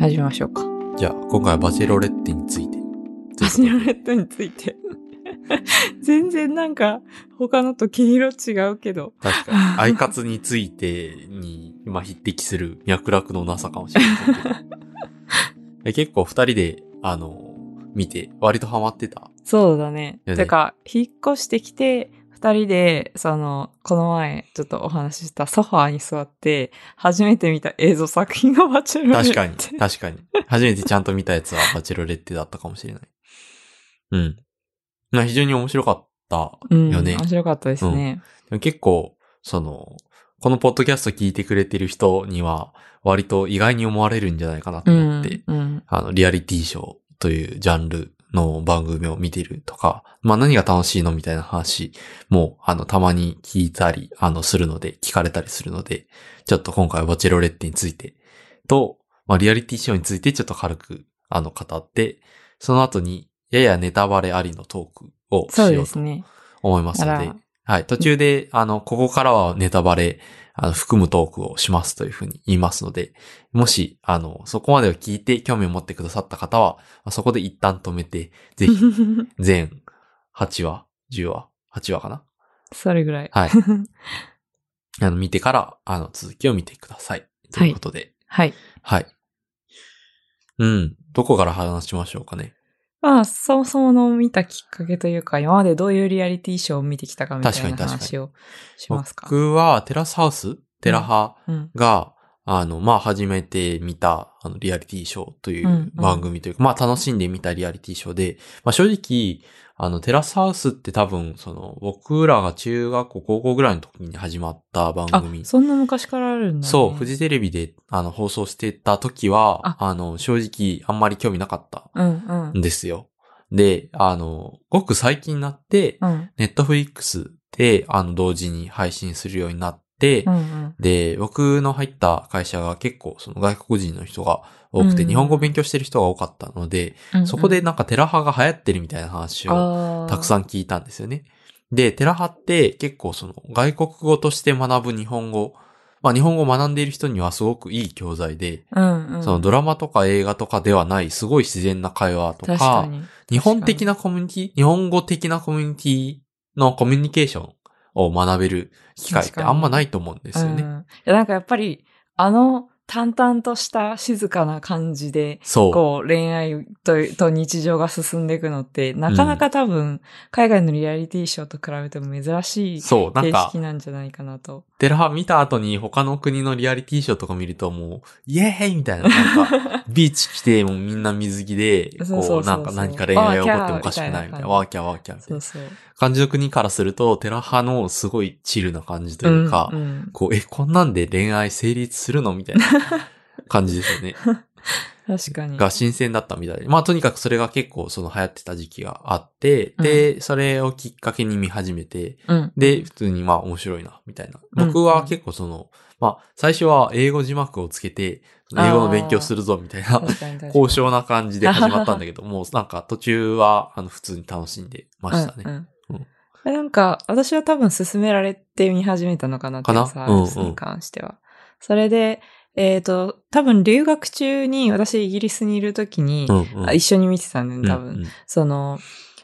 始めましょうか。じゃあ、今回はバチェロレッテについて。バチェロレットについて。全然なんか、他のと毛色違うけど。確かに。アイカツについてに、今匹敵する脈絡のなさかもしれないけど え。結構二人で、あの、見て、割とハマってた？そうだね。ねてか、引っ越してきて、二人で、その、この前、ちょっとお話ししたソファーに座って、初めて見た映像作品がバチェロレット。確かに、確かに。初めてちゃんと見たやつはバチェロレッテだったかもしれない。うん。まあ非常に面白かったうん。よね。面白かったですね。でも結構、その、このポッドキャスト聞いてくれてる人には、割と意外に思われるんじゃないかなとうん。思って、うん。あの、リアリティショーというジャンルの番組を見てるとか、まあ何が楽しいのみたいな話も、あの、たまに聞いたり、あの、するので、聞かれたりするので、ちょっと今回はバチェロレッテについてと、まあリアリティショーについてちょっと軽く、あの、語って、その後に、ややネタバレありのトークをしようと。思いますのであら、はい。途中で、あの、ここからはネタバレ、あの、含むトークをしますというふうに言いますので、もし、あの、そこまでを聞いて興味を持ってくださった方は、まあそこで一旦止めて、ぜひ、全8話、10話、8話かな？それぐらい。はい。あの、見てから、あの、続きを見てください。ということで、はい。はい。うん。どこから話しましょうかね。まあ、そもそもの見たきっかけというか、今までどういうリアリティショーを見てきたかみたいな確かに確かに話をしますか？僕は、テラスハウス？テラハうん。が、あの、まあ、初めて見た、あの、リアリティショーというんううん番組というか、まあ、楽しんで見たリアリティショーで、まあ、正直、あの、テラスハウスって多分、その、僕らが中学校、高校ぐらいの時に始まった番あ組、。そんな昔からあるんだ、ね。そう、フジテレビで、あの、放送してた時は、ああの、正直、あんまり興味なかったうんうんん。ですよ。で、あの、ごく最近になって、うん。ネットフリックスで、あの、同時に配信するようになって、うんうん。で、僕の入った会社が結構その外国人の人が多くて、うん日本語を勉強してる人が多かったので、うんうんそこで、なんかテラハが流行ってるみたいな話をたくさん。ん聞いたんですよね。で、テラハって結構その外国語として学ぶ日本語、まあ日本語を学んでいる人にはすごくいい教材で、うんうん。そのドラマとか映画とかではないすごい自然な会話とか、確かに。日本的なコミュニティ、日本語的なコミュニティのコミュニケーションを学べる機会ってあんまないと思うんですよね。うん。なんかやっぱり、あの、淡々とした静かな感じで、そう。こう、恋愛とと日常が進んでいくのって、なかなか多分、海外のリアリティショーと比べても珍しいそう、なんか形式、なんじゃないかなと。テラハ見た後に他の国のリアリティショーとか見るともう、イエーイみたいな、なんか、ビーチ来てもうみんな水着で、こう、なんか何か恋愛起こってもおかしくないみたいな、ワワーキャーワーキャーみたいなそうそう。感じの国からすると、テラハのすごいチルな感じというか、んんこう、え、こんなんで恋愛成立するのみたいな 感じですよね。確かに。が新鮮だったみたいで。まあとにかくそれが結構その流行ってた時期があって、で、それをきっかけに見始めて、うん。で、普通にまあ面白いな、みたいな。うん僕は結構その、まあ最初は英語字幕をつけて、英語の勉強するぞ、みたいな。高尚 な感じで始まったんだけど、もうなんか途中はあの普通に楽しんでましたね。うんうんうんなんか、私は多分勧められて見始めたのかなってかな？サービスに関しては。それで、えっ、と、多分留学中に、私イギリスにいる時に、うんうんあ一緒に見てたんだよね、多分。うんうんその、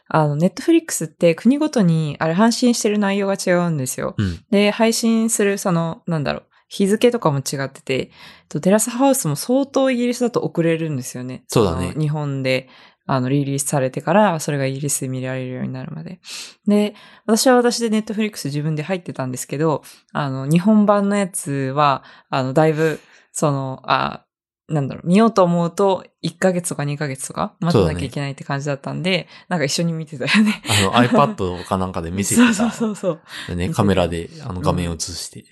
あの、ネットフリックスって国ごとに、あれ、配信してる内容が違うんですよ。うんで、配信する、その、なんだろう、日付とかも違ってて、とテラスハウスも相当イギリスだと遅れるんですよね。そうだねの日本で、あの、リリースされてから、それがイギリスで見られるようになるまで。で、私は私でネットフリックス自分で入ってたんですけど、あの、日本版のやつは、あの、だいぶ、その、あ、なんだろう、見ようと思うと、1ヶ月とか2ヶ月とか待たなきゃいけないって感じだったんで、なんか一緒に見てたよね。あの iPad かなんかで見せて そうそうた。そうそう。でね、カメラであの画面を映して。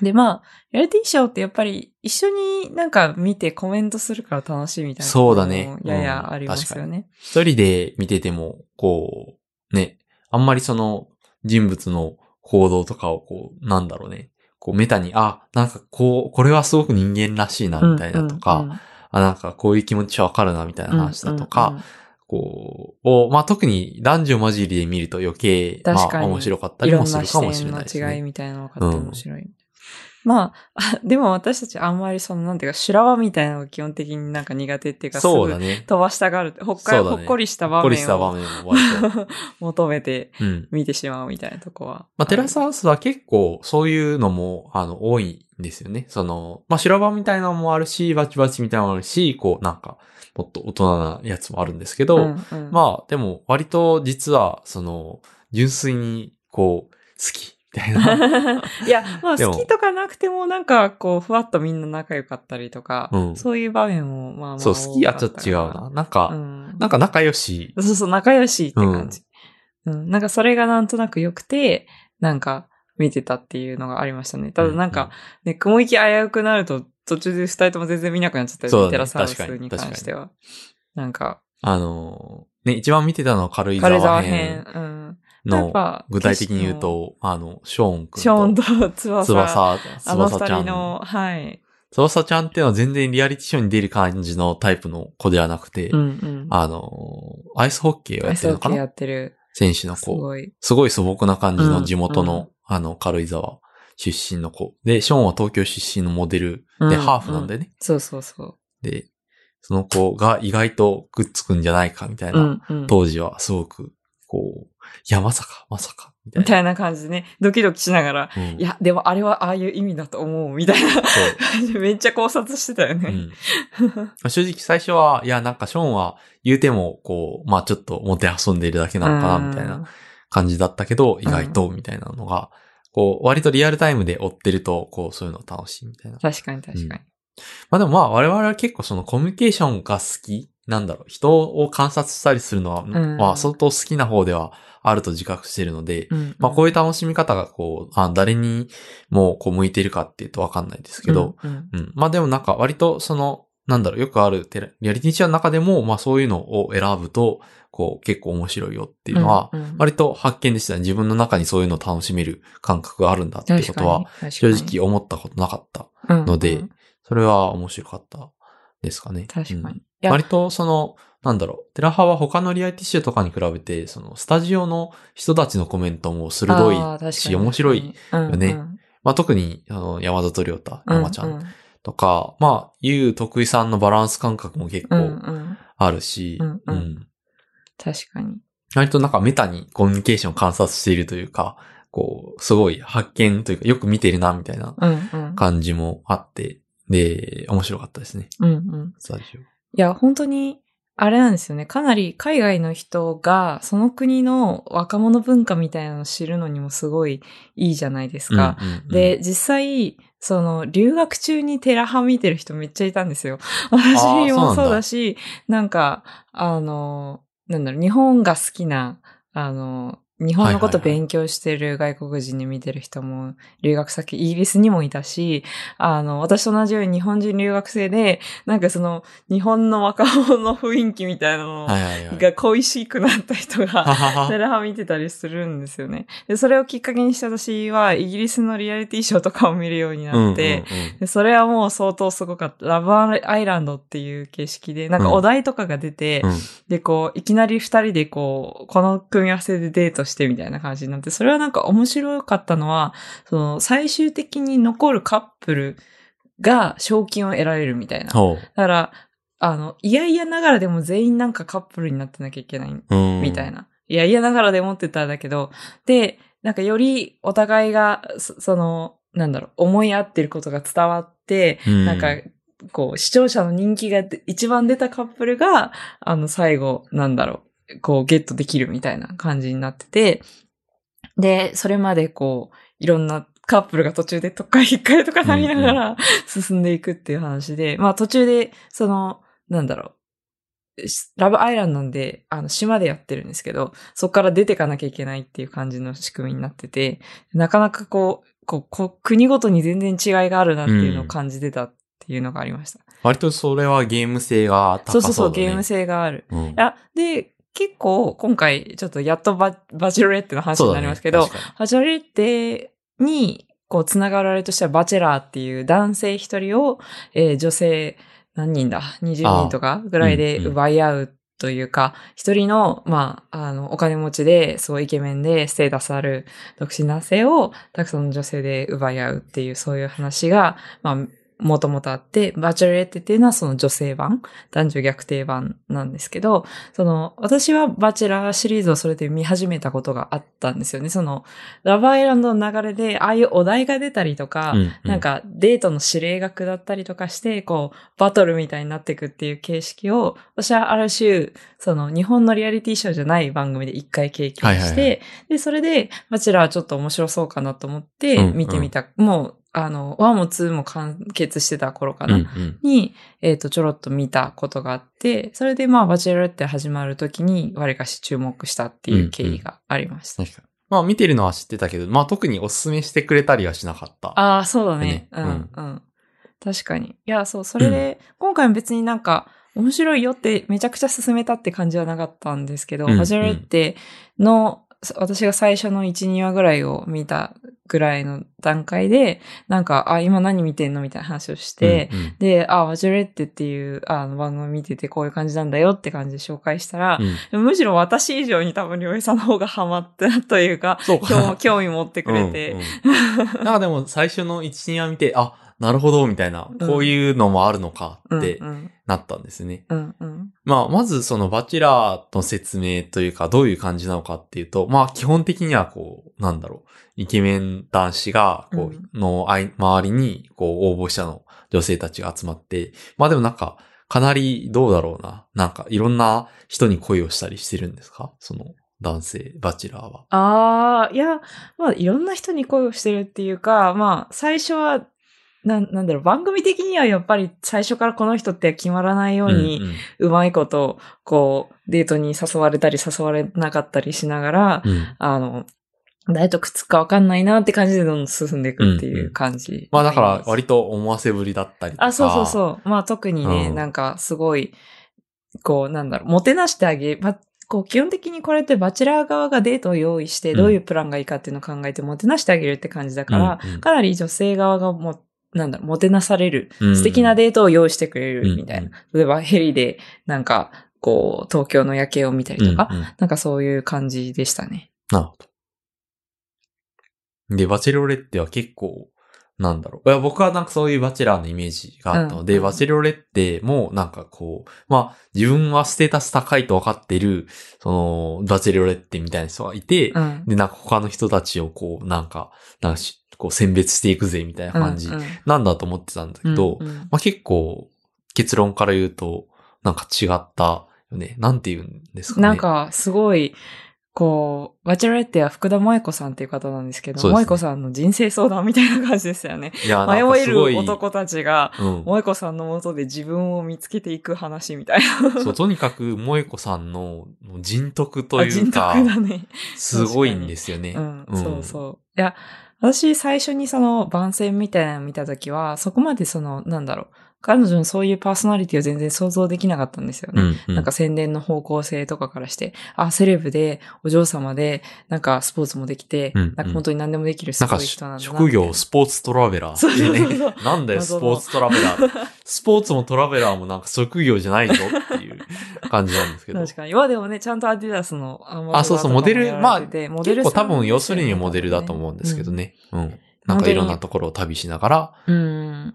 で、まあ、リアリティショーってやっぱり一緒になんか見てコメントするから楽しいみたいな。そうだねややありますよね。一人で見てても、こう、ね、あんまりその人物の行動とかをこう、なんだろうね、こうメタに、あ、なんかこう、これはすごく人間らしいな、みたいなとか、うんうんうんあ、なんかこういう気持ちわかるな、みたいな話だとか、うんうんうんこう、をまあ特に男女混じりで見ると余計、まあ面白かったりもするかもしれないですの違いね。みたいなのが分かって面白い。まあ、でも私たちあんまりその、なんていうか、修羅場みたいなのが基本的になんか苦手っていうか、そうだね。飛ばしたがる。ほっかり、そうだねほっこりした場ほっこりした面を場面も割と。求めてうん。見てしまうみたいなとこは。まあ、テラスハウスは結構そういうのも、あの、多いんですよね。その、まあ、修羅場みたいなのもあるし、バチバチみたいなのもあるし、こう、なんか、もっと大人なやつもあるんですけど、うんうん、まあ、でも、割と実は、その、純粋に、こう、好き、みたいな。いや、まあ好きとかなくてもなんかこう、ふわっとみんな仲良かったりとか、うんそういう場面もまあまあそう、好きはちょっと違うな。なんたか。うん。なんか仲良し。そうそう、仲良しって感じ。うん。なんかそれがなんとなく良くて、なんか見てたっていうのがありましたね。ただなんか、ね、雲行き危うくなると途中で二人とも全然見なくなっちゃったよね。テラスハウス確かにに関しては。なんか、あのー、ね、一番見てたのは軽井沢軽井沢編編。うん。の、ぱ具体的に言うと、あの、ショーン君と。ショーンと翼。翼、翼ちゃん。の、はい。翼ちゃんっていうのは全然リアリティショーに出る感じのタイプの子ではなくて、うんうん。あのー、アイスホッケーをやってるのかな？選手の子。すごい。すごい素朴な感じの地元の、うんうんあの、軽井沢出身の子。で、ショーンは東京出身のモデルで、うんハーフなんだよね。そうそうそ。で、その子が意外とくっつくんじゃないかみたいうな、うんうん。当時はすごく、こう、いや、まさか、まさか、みたいな。みたいな感じでね、ドキドキしながら、うんいや、でもあれはああいう意味だと思う、みたいな めっちゃ考察してたよね。うん。正直最初は、いや、なんかショーンは言うても、こう、まあちょっともて遊んでいるだけなのかな、みたいな感じだったけど、意外と、みたいなのが、こう、割とリアルタイムで追ってると、こう、そういうの楽しいみたいな。確かに確かに。まあでもまあ我々は結構そのコミュニケーションが好きなんだろう。人を観察したりするのは、んまあ相当好きな方ではあると自覚してるので、うんまあこういう楽しみ方がこう、あ誰にもこう向いているかっていうとわかんないですけど、、うんうんうん。まあでもなんか割とその、なんだろう、よくあるリアリティショーの中でも、まあそういうのを選ぶと、こう結構面白いよっていうのは、うんうん割と発見でしたね。自分の中にそういうのを楽しめる感覚があるんだっていうことは、正直思ったことなかった直ので、それは面白かったですかね。確かに。割とその、なんだろう、テラハは他のリアリティショーとかに比べて、そのスタジオの人たちのコメントも鋭いし、に面白い。よねまあ特に、あの、山里亮太、山ちゃんうんとか、まあ、ゆう徳井さんのバランス感覚も結うんう構ん。あるし、うんうんうん確かに。割となんかメタにコミュニケーションを観察しているというか、こう、すごい発見というか、よく見てるな、みたいなうんうん。感じもあって、で、面白かったですね、うんうん。スタジオ。いや、本当に、あれなんですよね。かなり海外の人が、その国の若者文化みたいなのを知るのにもすごいいいじゃないですか。うんうんうんで、実際、その、留学中にテラハ見てる人めっちゃいたんですよ。私そうなんだもそうだし、なんか、あの、なんだろう、日本が好きな、あの、日本のこと勉強してる外国人で見てる人も、留学先、イギリスにもいたし、あの、私と同じように日本人留学生で、なんかその、日本の若者の雰囲気みたいなの。が恋しくなった人が、ははは見てたりするんですよね。で、それをきっかけにして私はイギリスのリアリティショーとかを見るようになって、それはもう相当すごかった。ラブアイランドっていう形式で、なんかお題とかが出て、うんで、こう、いきなり二人でこう、この組み合わせでデートしてみたいな感じになって、それはなんか面白かったのは、その、最終的に残るカップルが賞金を得られるみたいな。だから、あの、いやいやながらでも全員なんかカップルになってなきゃいけないうんみたいな。いやいやながらでもって言ったらだけど、で、なんかよりお互いが、そその、なんだろう、思い合ってることが伝わって、うんなんか、こう、視聴者の人気がで一番出たカップルが、あの、最後、なんだろう、こう、ゲットできるみたいな感じになってて、で、それまでこう、いろんなカップルが途中でとっかい引っかえとかなりながら進んでいくっていう話で、まあ途中で、その、なんだろう、しラブアイランドなんで、あの、島でやってるんですけど、そこから出てかなきゃいけないっていう感じの仕組みになってて、なかなかこう、こう、こう国ごとに全然違いがあるなっていうのを感じてたっていうのがありました。割とそれはゲーム性が高そそううだ、ね。そうそう、ゲーム性がある。うんいや、で、結構、今回、ちょっとやっとババチェロレッテの話になりますけど、ねバチェロレッテに、こう、つながるあれとしては、バチェラーっていう男性一人を、えー女性何人だ ?20 人とかぐらいでうんうん奪い合うというか、一人の、まあ、あの、お金持ちで、すごいイケメンで、ステータスある独身男性を、たくさんの女性で奪い合うっていう、そういう話が、まあ、もともとあって、バチェロレッテっていうのはその女性版、男女逆転版なんですけど、その、私はバチェラーシリーズをそれで見始めたことがあったんですよね。その、ラブアイランドの流れで、ああいうお題が出たりとか、うんうんなんかデートの指令が下ったりとかして、こう、バトルみたいになっていくっていう形式を、私はある種、その、日本のリアリティショーじゃない番組で一回経験して、はいはいはで、それで、バチェラーちょっと面白そうかなと思ってうんうん見てみた。もう、あの、1も2も完結してた頃かな。うんうん。に、えっ、と、ちょろっと見たことがあって、それでまあ、バチェラーって始まるときに、わりかし注目したっていう経緯がありました。確かに。まあ見てるのは知ってたけど、まあ特におすすめしてくれたりはしなかった。ああ、そうだねね。うん、うんうん。確かに。いや、そう、それで、今回も別になんか、面白いよってめちゃくちゃ進めたって感じはなかったんですけど、うんバチェラーっての、私が最初の1、2話ぐらいを見たぐらいの段階で、なんか、あ、今何見てんのみたいな話をして、うんうん。で、あ、バチェラーってっていうあの番組見ててこういう感じなんだよって感じで紹介したら、うん。むしろ私以上に多分、りょうえさんの方がハマったというか、そう。か興興味持ってくれて、うんうん。なんかでも最初の1、2話見て、あ、なるほど、みたいな、うんこういうのもあるのかってなったんですね。うんうんまあ、まずそのバチェラーの説明というか、どういう感じなのかっていうと、まあ、基本的にはこう、なんだろう、イケメン男子が、こう、のあい周りに、こう、応募者の女性たちが集まって、まあでもなんか、かなりどうだろうな。なんか、いろんな人に恋をしたりしてるんですか？その、男性、バチェラーは。ああ、いや、まあ、いろんな人に恋をしてるっていうか、まあ、最初は、なん、なんだろう、番組的にはやっぱり最初からこの人って決まらないように、んんうまいこと、こう、デートに誘われたり誘われなかったりしながら、うんあの、誰とくっつくかわかんないなって感じでどんどん進んでいくっていう感じ。まあだから、割と思わせぶりだったりとか。あ、そうそうそう。まあ特にね、うんなんかすごい、こう、なんだろう、もてなしてあげ、ま、こう、基本的にこれってバチェラー側がデートを用意して、うんどういうプランがいいかっていうのを考えてもてなしてあげるって感じだから、うんうんかなり女性側がも、なんだろう、もてなされる、うん素敵なデートを用意してくれるみたいな。うん例えばヘリで、なんか、こう、東京の夜景を見たりとか、うんうんなんかそういう感じでしたね。なるほど。で、バチェロレッテは結構、なんだろう。いや僕はなんかそういうバチェラーのイメージがあったので、うんバチェロレッテもなんかこう、まあ、自分はステータス高いと分かってる、その、バチェロレッテみたいな人がいて、うん。で、なんか他の人たちをこう、なんか、なんかしこう選別していくぜみたいな感じなんだと思ってたんだけど、うんうんまあ結構、結論から言うと、なんか違ったよね。なんて言うんですかね。なん、か、すごい、こう、バチェラレッテは福田萌子さんっていう方なんですけど、ね萌子さんの人生相談みたいな感じですよね。迷える男たちが、うん。萌子さんのもとで自分を見つけていく話みたいな。そう、とにかく、萌子さんの人徳というか、徳だね。すごいんですよね。うん、そうそう。いや、私最初にその番宣みたいなの見たときは、そこまでその、なんだろう、彼女のそういうパーソナリティを全然想像できなかったんですよね。うん、うん。なんか宣伝の方向性とかからして、あ、セレブで、お嬢様で、なんかスポーツもできて、うんうんなんか本当に何でもできるすごい人なんだな職業スポーツトラベラー。そうそうそうそうねなんだよ、スポーツトラベラー？スポーツもトラベラーもなんか職業じゃないぞっていう感じなんですけど。確かに。まあでもね、ちゃんとアディダスのあ、そうそう、モデル、まあ、モデ結ルさん構多分要でするにモデルだと思うんですけど。ね。うん。んなんかいろんなところを旅しながら、うん。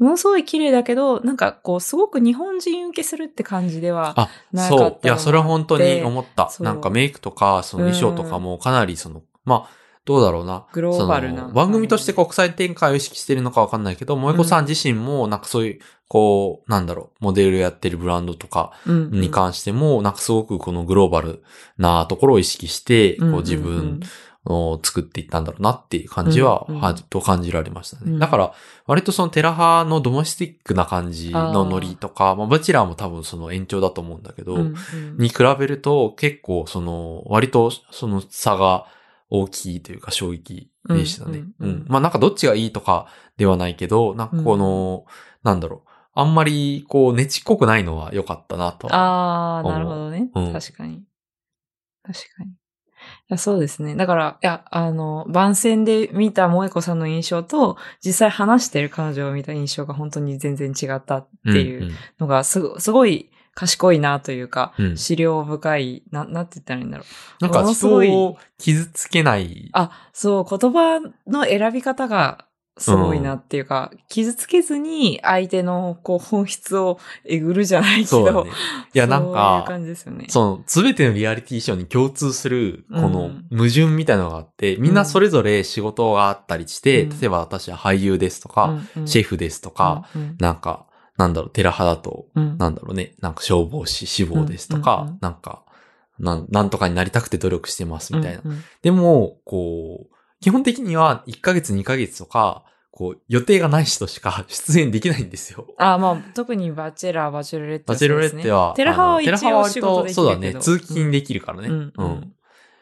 うんものすごい綺麗だけど、なんかこう、すごく日本人受けするって感じでは、あ、なかったあそう。いや、それは本当に思った。なんかメイクとか、その衣装とかもかなりその、まあ、どうだろうな。グローバルな番組として国際展開を意識してるのかわかんないけど、萌子さん自身も、なんかそういう、こう、なんだろう、モデルやってるブランドとかうんに関しても、なんかすごくこのグローバルなところを意識して、うんこう自分を作っていったんだろうなっていう感じは、はと感じられましたね。うんだから、割とそのテラハのドメスティックな感じのノリとか、まあ、バチェラーも多分その延長だと思うんだけど、に比べると結構その、割とその差が大きいというか衝撃でしたね。うんまあなんかどっちがいいとかではないけど、なんかこの、なんだろう。あんまりこう、ねちっこくないのは良かったなとは。ああ、なるほどね。うん確かに。確かに。いや、そうですね。だから、いや、あの、番宣で見た萌子さんの印象と、実際話してる彼女を見た印象が本当に全然違ったっていうんんのが、すごすごい賢いなというか、うん資料深い、な、なんて言ったらいいんだろう。なんか人ものすごいを傷つけない。あ、そう、言葉の選び方がすごいなっていうか、傷つけずに相手のこう本質をえぐるじゃないけど、そうだね。いや、なんそういうか、感じですよね。その、すべてのリアリティショーに共通する、このうん。矛盾みたいなのがあって、みんなそれぞれ仕事があったりして、うん。例えば私は俳優ですとか、シェフですとか、うん、なんか、なんだろう、テラ派だと、うん、なんだろうね、なんか消防士志望ですとか、うんうんうん。なんか、なん、なんとかになりたくて努力してますみたいな。うんうん。でも、こう、基本的には1ヶ月2ヶ月とか、こう、予定がない人しか 出演できないんですよ。あ、まあ、特にバチェラー、バチェロレッテバチェロレッテは、テラハは一応仕事できるけど。そうだね、通勤できるからね。うんうん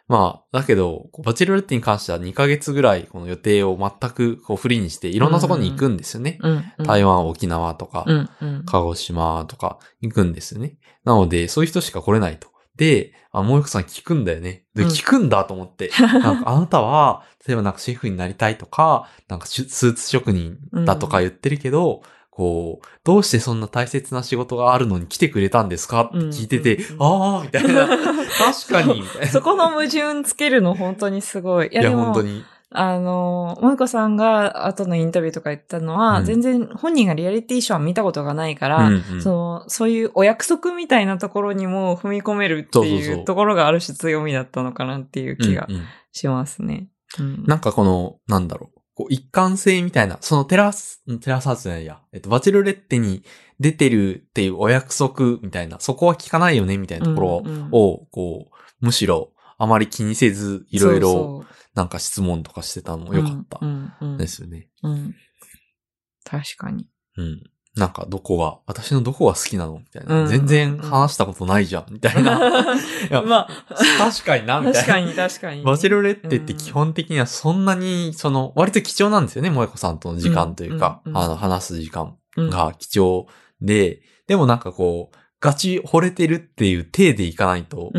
まあ、だけど、バチェロレッテに関しては2ヶ月ぐらいこの予定を全くこうフリーにしていろんなところに行くんですよね。うん、うん。台湾、沖縄とか、うん、うん。鹿児島とか行くんですよね。なので、そういう人しか来れないと。で、あ、もう一個さん聞くんだよね。で、うん聞くんだと思って。なんかあなたは、例えばなんかシェフになりたいとか、なんかスーツ職人だとか言ってるけど、こう、どうしてそんな大切な仕事があるのに来てくれたんですか？って聞いてて、うんうんああ、みたいな。確かに、みたいな。そこの矛盾つけるの本当にすごい。いいや、でも本当に。あの、萌子さんが後のインタビューとか言ったのは、うん。全然本人がリアリティショーは見たことがないから、うんうん。そのそういうお約束みたいなところにも踏み込めるっていうところがある種強みだったのかなっていう気がしますね。うん。なんかこの、なんだろう。こう一貫性みたいな、そのテラス、んテラスハウスじゃないや、えっと、バチェロレッテに出てるっていうお約束みたいな、そこは聞かないよねみたいなところうんうんを、こう、むしろあまり気にせず、いろいろなんか質問とかしてたのもそうよかった。うんうん。うんですよね。うん。確かに。うん。なんかどこが、私のどこが好きなのみたいな、うん。全然話したことないじゃんみたいな。いや ま確かにな、あ、みたいな。確かに確かに。バチェロレッテって基本的にはそんなに、その、割と貴重なんですよね、萌子さんとの時間というか、うんうんうん。あの、話す時間うん。が貴重で、でもなんかこう、ガチ惚れてるっていう体でいかないと、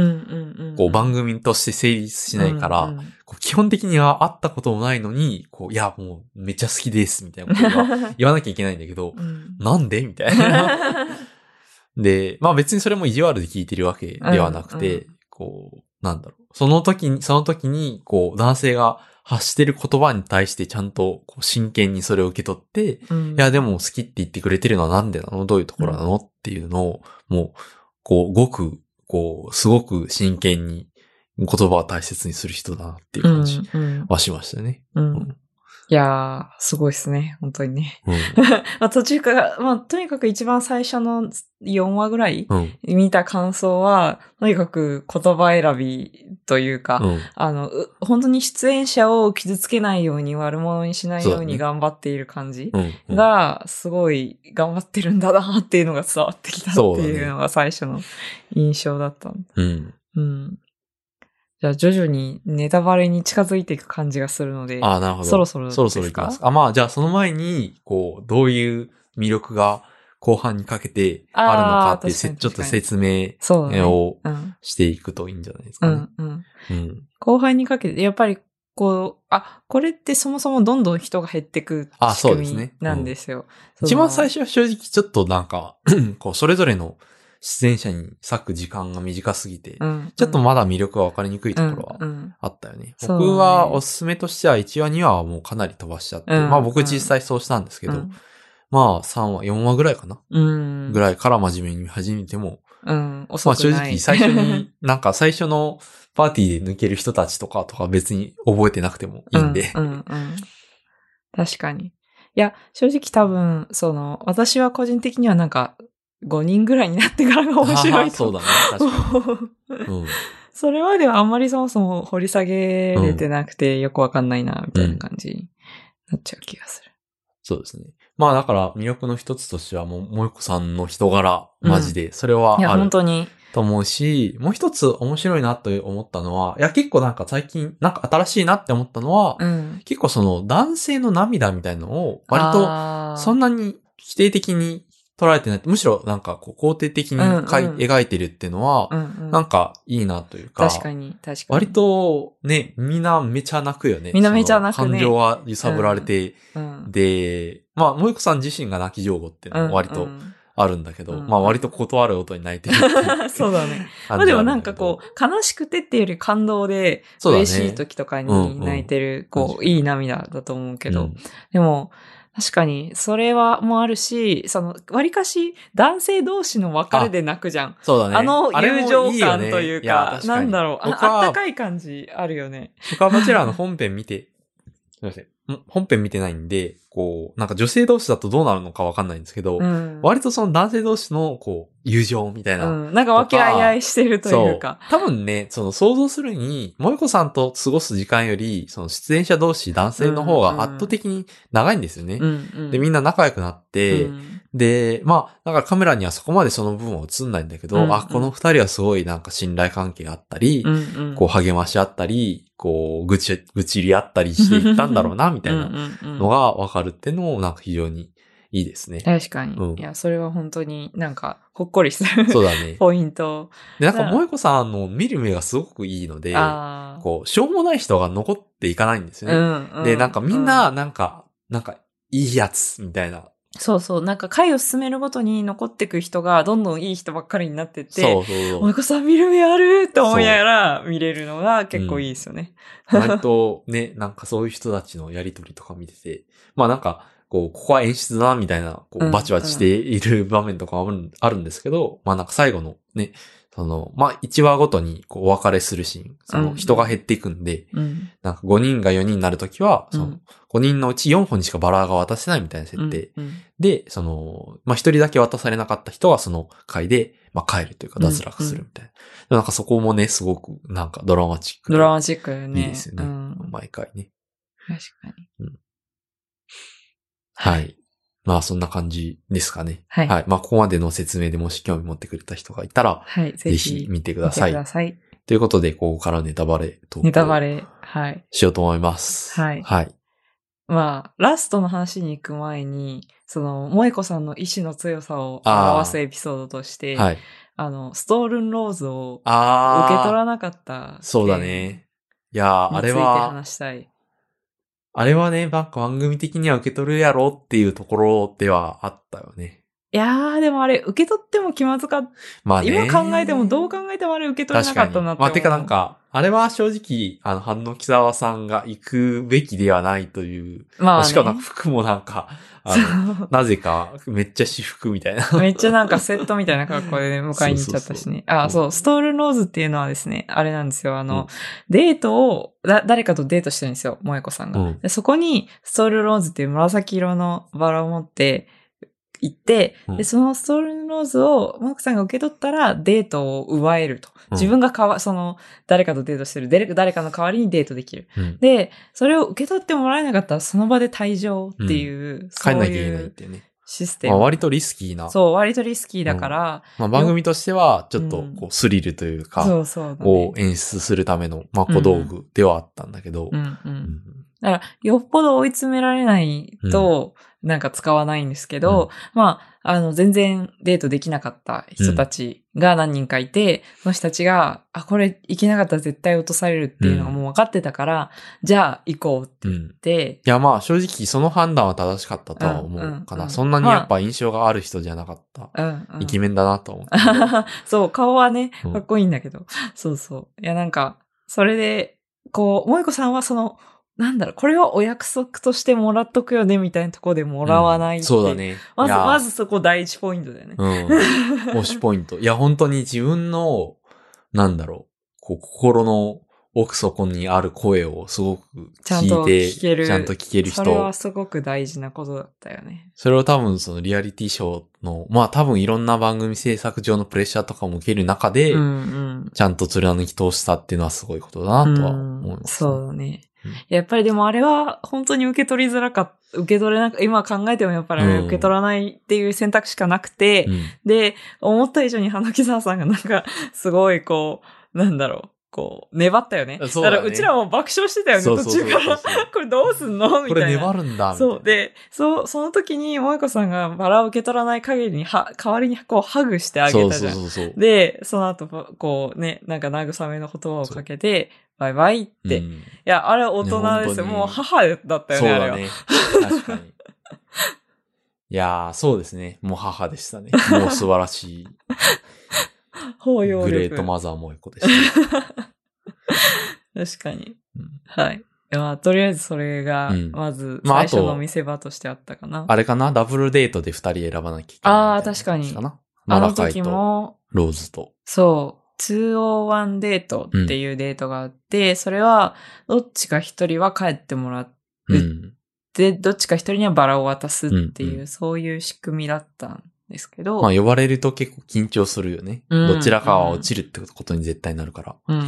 こう番組として成立しないから、うんうん。基本的には会ったこともないのに、こう、いや、もうめっちゃ好きです、みたいなことは 言わなきゃいけないんだけど、うん。なんで？みたいな。で、まあ別にそれも意地悪で聞いてるわけではなくて、うんうこう、なんだろう。その時に、その時に、こう、男性が発してる言葉に対してちゃんとこう真剣にそれを受け取って、うん。いや、でも好きって言ってくれてるのはなんでなのどういうところなの、っていうのを、もう、こう、ごく、こう、すごく真剣に言葉を大切にする人だなっていう感じはしましたね。うん。うんいやー、すごいですね。本当にね。うん。まあ、途中から、まあ、とにかく一番最初の4話ぐらいうん。見た感想は、とにかく言葉選びというか、うん。あの、う本当に出演者を傷つけないように悪者にしないように頑張っている感じうん。うん、が、すごい頑張ってるんだなっていうのが伝わってきたっていうのが最初の印象だった。うん。うん。じゃあ徐々にネタバレに近づいていく感じがするので、ああ、なるほど。そろそろそろそろいきますか。あ、まあ、じゃあその前に、こう、どういう魅力が後半にかけてあるのかっていうちょっと説明。をうん。していくといいんじゃないですかね。うん。うん。うん。後輩にかけて、やっぱり、こう、あ、これってそもそもどんどん人が減ってくあ仕組みなんですよ。一番最初初は正直ちょっとなんか、こう、それぞれの出演者に割く時間が短すぎて、うん、ちょっとまだ魅力が分かりにくいところはうんうんあったよね。そうだね僕はおすすめとしては1話2話はもうかなり飛ばしちゃって、うんまあ僕実際そうしたんですけど、まあ3話、4話ぐらいかな、うん。ぐらいから真面目に見始めても、うん。遅まあ正。直最初に、なんか最初のパーティーで抜ける人たちとかとか別に覚えてなくてもいいんで。うん、うん、うん。確かに。いや、正直多分、その、私は個人的にはなんか、5人ぐらいになってからが面白いと。そうだね。確かに。うん。それまではあんまりそもそも掘り下げれてなくてよくわかんないな、みたいな感じになっちゃう気がする。そうですね。まあだから魅力の一つとしてはもう、もよこさんの人柄、マジで、それはいや、ある本当に。と思うし、もう一つ面白いなと思ったのは、いや結構なんか最近、なんか新しいなって思ったのは、うん。結構その男性の涙みたいのを割ととそんなに否定的に捉えてない。むしろなんかこう肯定的にかいうんうん。描いてるっていうのは、うんうん、なんかいいなというか、確かに、確かに。割、とね、みんなめちゃ泣くよね。みんなめちゃ泣くね。感情は揺さぶられて、うん、で、まあ、萌子さん自身が泣き上手っていうのも割とうん。あるんだけど、うん。まあ割と断る音に泣いてる そうだね。まあでもなんかこう、悲しくてっていうより感動で、嬉しい時とかに泣いてる、こう、うんうんいい涙だと思うけど、うん。でも、確かに、それはもあるし、その、割かし、男性同士の別れで泣くじゃん。そうだね。あの友情感というか、や確になんだろう、ああったかい感じあるよね。僕はバチェラーの本編見て、すいません。ん本編見てないんで、こう、なんか女性同士だとどうなるのかわかんないんですけど、うん。割とその男性同士の、こう、友情みたいな。うん。なんか和気あいあいしてるというか。多分ね、その想像するに、萌子さんと過ごす時間より、その出演者同士男性の方が圧倒的に長いんですよね。うんうん。で、みんな仲良くなって、うんで、まあ、だからカメラにはそこまでその部分は映んないんだけど、うんうんあ、この二人はすごいなんか信頼関係あったり、うんうん。こう励まし合ったり、こう、愚痴、愚痴り合ったりしていったんだろうな、みたいななのがわかるってのも、なんか非常にいいですね。確かに。うんいや、それは本当になんか、ほっこりするそうだね。ポイント。で、なんか、うん萌子さんの見る目がすごくいいので。こう、しょうもない人が残っていかないんですよね。うん、うん。で、なんかみんな、うなんか、なんか、いいやつ、みたいな。そうそう。なんか回を進めるごとに残ってく人がどんどんいい人ばっかりになってって、そうそうそうおいこさん見る目あるって思いながら見れるのが結構いいですよね。割とね、なんかそういう人たちのやりとりとか見てて、まあなんか、こう、ここは演出だな、みたいな、こうバチバチしている場面とかもあるあるんですけど、まあなんか最後のね、その、まあ1話ごとにこうお別れするシーン、そのうん人が減っていくんで、うん。なんか5人が4人になるときは、そのうん5人のうち4本にしかバラが渡せないみたいな設定。うんで、その、まあ、一人だけ渡されなかった人はその回で、まあ、帰るというか脱落するみたいな。でなんかそこもね、すごくなんかドラマチックでドラマチックよね。いいですよね。うん。毎回ね。確かに。はい。まあ、そんな感じですかね。はいはい。まあ、ここまでの説明でもし興味持ってくれた人がいたら、はい。ぜぜひひ見てく見てださい。ください。ということで、ここからネタバレトークをネタバレ。はい。しようと思います。はいはい。まあ、ラストの話に行く前に、その、萌子さんの意志の強さを表すエピソードとして、はい。あの、ストールンローズを。受け取らなかった。そうだね。いやー、あれについては、話したい。あれはね、なんか番組的には受け取るやろっていうところではあったよね。いやー、でもあれ、受け取っても気まずかった。まあね。今考えても、どう考えてもあれ受け取れなかったなって。まあ、てかなんか、あれは正直、あの、反野木沢さんが行くべきではないという。まあ、ね、しかもなんか服もなんか、なぜか、めっちゃ私服みたいな。めっちゃなんかセットみたいな格好でね、迎えに行っちゃったしね。そうそうそうあ、そう、ストールンローズっていうのはですね、あれなんですよ。あの、うんデートを、だ、誰かとデートしてるんですよ、萌子さんが。うんでそこに、ストールンローズっていう紫色のバラを持って、行って、うんで、そのストールンローズを、萌子さんが受け取ったら、デートを奪えると。うん自分がかわ、その、誰かとデートしてる、誰誰かの代わりにデートできる。うんで、それを受け取ってもらえなかったら、その場で退場っていう、そう帰んなきゃいけないっていうね。システム。まあ、割とリスキーな。そう、割とリスキーだから、まあ、番組としては、ちょっとうん、こう、スリルというか、そうそうだね、こう、演出するための、まあ、小道具ではあったんだけどう、んう。うんんだから、よっぽど追い詰められないと、なんか使わないんですけど、まあ、あの、全然デートできなかった人たちが何人かいて、その人たちが、あ、これ行けなかったら絶対落とされるっていうのがもう分かってたから、じゃあ行こうってうん。言って、いや、まあ、正直、その判断は正しかったとは思うかな。うんうんうんそんなにやっぱ印象がある人じゃなかった。うん、うん。イケメンだなと思ったけど。そう、顔はね、うんかっこいいんだけど。そうそう。いや、なんか、それで、こう、萌子さんはその、なんだろう、これはお約束としてもらっとくよね、みたいなところでもらわないっていそうだ。ね。まず、まずそこ第一ポイントだよね。うん。推しポイント。いや、本当に自分の、なんだろう、こう、心の奥底にある声をすごくちゃんと聞いて、聞ける。ちゃんと聞ける人。それはすごく大事なことだったよね。それを多分そのリアリティショーの、まあ多分いろんな番組制作上のプレッシャーとかも受ける中で、うんうん。ちゃんと貫き通したっていうのはすごいことだなとは思いうんます、そうだねうん。やっぱりでもあれは本当に受け取りづらかった。受け取れなく、今考えてもやっぱりうん受け取らないっていう選択しかなくて、うんで、思った以上に花木沢さんがなんか、すごいこう、なんだろう、こう、粘ったよね。そうだねからうちらも爆笑してたよね、途中から。これどうすんの？みこたいな。れ粘るんだ、そう。で、そう、その時に、萌子さんがバラを受け取らない限りに、は、代わりにこう、ハグしてあげたじゃん。そうそうそうそう。で、その後、こうね、なんか慰めの言葉をかけて、バイバイって。いうんや、あれは大人ですよ。もう母だったよね、あれは。そうだね。確かに。いやー、そうですね。もう母でしたね。もう素晴らしい。包容力。グレートマザー萌子でした。確かに。うんはい。まあ、とりあえずそれがうん、まず、最初の見せ場としてあったかな。あれかな？ダブルデートで二人選ばなきゃいけないあー確かにやつなあのマラカイ時とも、ローズと。そう、201デートっていうデートがあって、それは、どっちか一人は帰ってもらっうん。て、どっちか一人にはバラを渡すっていう、うんうんそういう仕組みだったんですけど、まあ呼ばれると結構緊張するよね。うんどちらかは落ちるってことに絶対なるから。うんうん。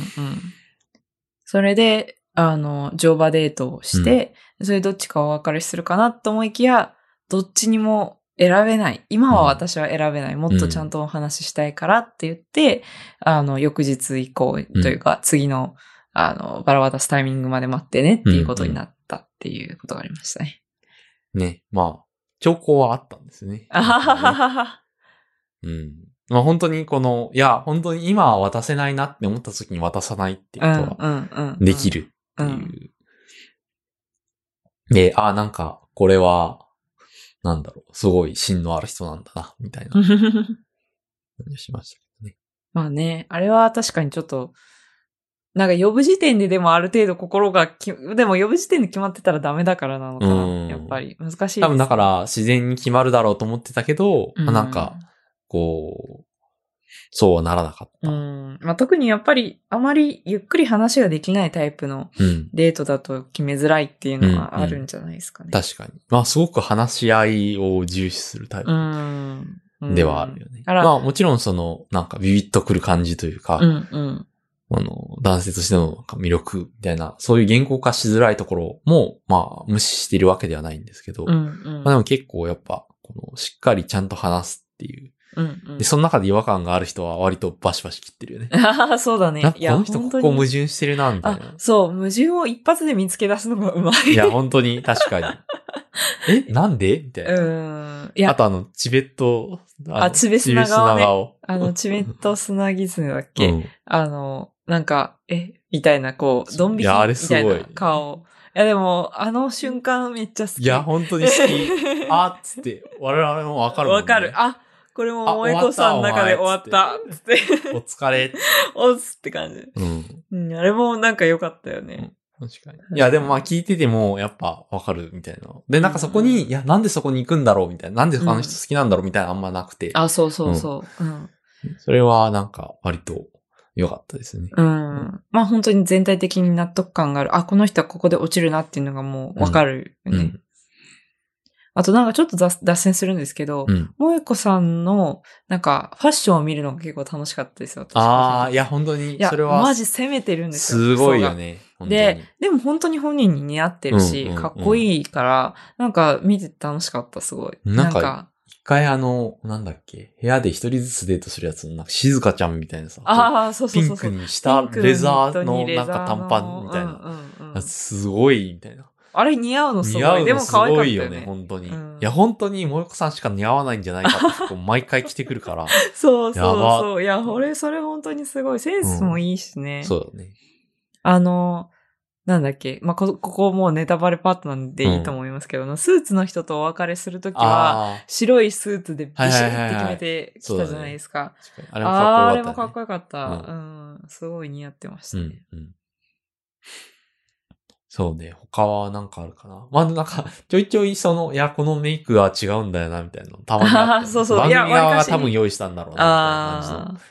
それで、あの、乗馬デートをして、それどっちかお別れするかなと思いきや、どっちにも選べない。今は私は選べない。もっとちゃんとお話ししたいからって言って、あの、翌日以降というか、次の、あの、バラ渡すタイミングまで待ってねっていうことになったっていうことがありましたね。ね。まあ、兆候はあったんですね。あははは。うん。まあ本当にこの、いや、本当に今は渡せないなって思った時に渡さないっていううんことはうんうん。でき。るっていう。で、あ、なんか、これは、なんだろう、すごい芯のある人なんだな、みたいな 感じがしましたけどね。まあね、あれは確かにちょっと、なんか呼ぶ時点ででもある程度心がき、でも呼ぶ時点で決まってたらダメだからなのかな。うんやっぱり難しいね。多分だから自然に決まるだろうと思ってたけど、うん、まあなんか、こう、そうはならなかった。ううん。ん。まあ特にやっぱりあまりゆっくり話ができないタイプのデートだと決めづらいっていうのはあるんじゃないですかね。確かに。まあすごく話し合いを重視するタイプうん。うんではあるよね。あらまあもちろんその、なんかビビッとくる感じというか、うんうん。あの、男性としての魅力みたいな、そういう言語化しづらいところも、まあ無視しているわけではないんですけど、うんうん。まあでも結構やっぱ、この、しっかりちゃんと話すっていう。うんうんで、その中で違和感がある人は割とバシバシ切ってるよね。ああ、そうだねなん。かこの人ここ矛盾してるな、みたいあな、。そう、矛盾を一発で見つけ出すのがうまい。いや、本当に、確かに。え、なんで？みたいな。うん。いや、あとあの、チベット、あのあチベ砂川ねチベ砂川あの、チベット砂狐だっけ、うん。あの、なんか、え？みたいな、こう、ドン引きいやあれすごいみたいな顔。いや、でも、あの瞬間めっちゃ好き。いや、本当に好き。あっつって、我々もわかるもん、ね。わかる。あ、これもあ萌子さんの中で終わった。つって、お疲れ。おつって感じ。うん。うん、あれもなんか良かったよね。確かに。いや、でもまあ聞いてても、やっぱわかるみたいな。で、なんかそこに、いや、なんでそこに行くんだろうみたいな。なんで他の人好きなんだろうみたいなあんまなくて。あ、そうそうそう。うん。それはなんか割と良かったですね。うん。まあ本当に全体的に納得感がある。あ、この人はここで落ちるなっていうのがもうわかるよね。うん。あとなんかちょっと脱脱線するんですけど、うん。萌子さんの、なんか、ファッションを見るのが結構楽しかったですよ。私ああ、いや、本当にい、や、それは、マジ攻めてるんですよ。すごいよ。ね。で、でも本当に本人に似合ってるし、うんうんうんかっこいいから、なんか見てて楽しかった、すごい。なんか一回あの、なんだっけ、部屋で一人ずつデートするやつの、なんか静香ちゃんみたいなさ、ああ、そうそピンうそうそう。クにしたレザーのなんか短パンみたいな。うんうんうんすごい、みたいな。あれ似合うのすごい。で似合うのすも可愛かったよごいよね、ね。本当に。うんいや、本当に萌子さんしか似合わないんじゃないかって、こう毎回着てくるから。そうそうそう。いや、俺、それ本当にすごい。センスもいいしね。そうだね。あの、なんだっけ。まあ、こ、ここもうネタバレパートなんでいいと思いますけど、スーツの人とお別れするときは、あ白いスーツでビシッて決めてきたじゃないですか。あ、れもかっこよかった、ね。あれもかっこよかった。うん。すごい似合ってましたね。うん、うん。そうね。他はなんかあるかな。まあ、なんか、ちょいちょいその、いや、このメイクは違うんだよな、みたいなの。たまに そうそう番組側が多分用意したんだろうな、みたいな感じの。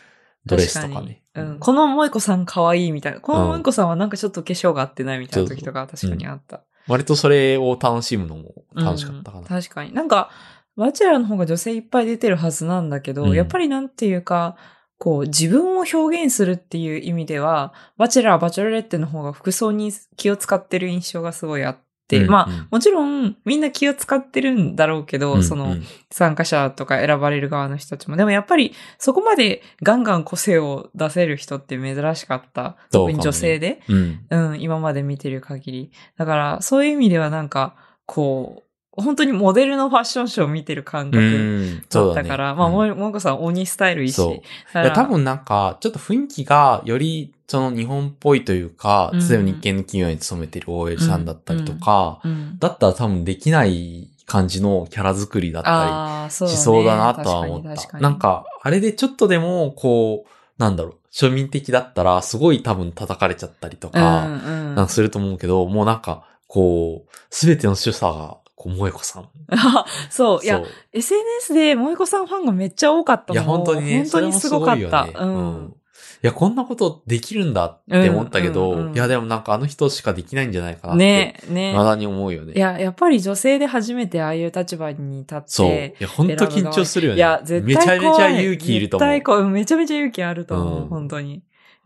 ドレスとか確ね。にうん。この萌子さん可愛いみたいな。この萌子さんはなんかちょっと化粧が合ってないみたいな時とか確かにあった。割とそれを楽しむのも楽しかったかな。うん確かに。なんか、バチェラーの方が女性いっぱい出てるはずなんだけど、うんやっぱりなんていうか、こう、自分を表現するっていう意味では、バチェラー、バチェロレッテの方が服装に気を使ってる印象がすごいあって、うんまあ、うんもちろん、みんな気を使ってるんだろうけど、うんその、うん参加者とか選ばれる側の人たちも。でもやっぱり、そこまでガンガン個性を出せる人って珍しかった。特に女性で。うん。うん、今まで見てる限り。だから、そういう意味ではなんか、こう、本当にモデルのファッションショーを見てる感う覚だ。ったから、まあ、うんもももこさん鬼スタイルいいし。そう多、分なんか、ちょっと雰囲気がより、その日本っぽいというか、うん例えば日系の企業に勤めてる OL さんだったりとか、うん。だったら多分できない感じのキャラ作りだった。りしそうだなとは思った。確かに確かになんか、あれでちょっとでも、こう、なんだろう、庶民的だったら、すごい多分叩かれちゃったりとか、うんうんなんかすると思うけど、もうなんか、こう、すべての主査が、萌子さん。あ そう、いや SNS で萌子さんファンがめっちゃ多かったのいや、本当にね、本当にすごかった。それもすごいよねうん。いや、こんなことできるんだって思ったけど、うんうんうんいや、でもなんかあの人しかできないんじゃないかなって、ねねまだに思うよね。いや、やっぱり女性で初めてああいう立場に立って、そう。いや、本当緊張するよね。いや、絶対。めちゃめちゃ勇気いると思う。絶対怖い。めちゃめちゃ勇気あると思う、うん本当に。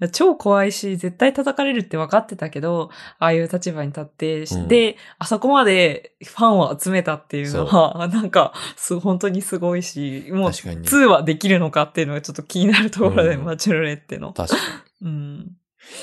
超怖いし、絶対叩かれるって分かってたけど、ああいう立場に立って、うんで、あそこまでファンを集めたっていうのは、なんか、す、本当にすごいし、もう、確かにね2はできるのかっていうのがちょっと気になるところで、うんマチュロレッテの。確かに。うん。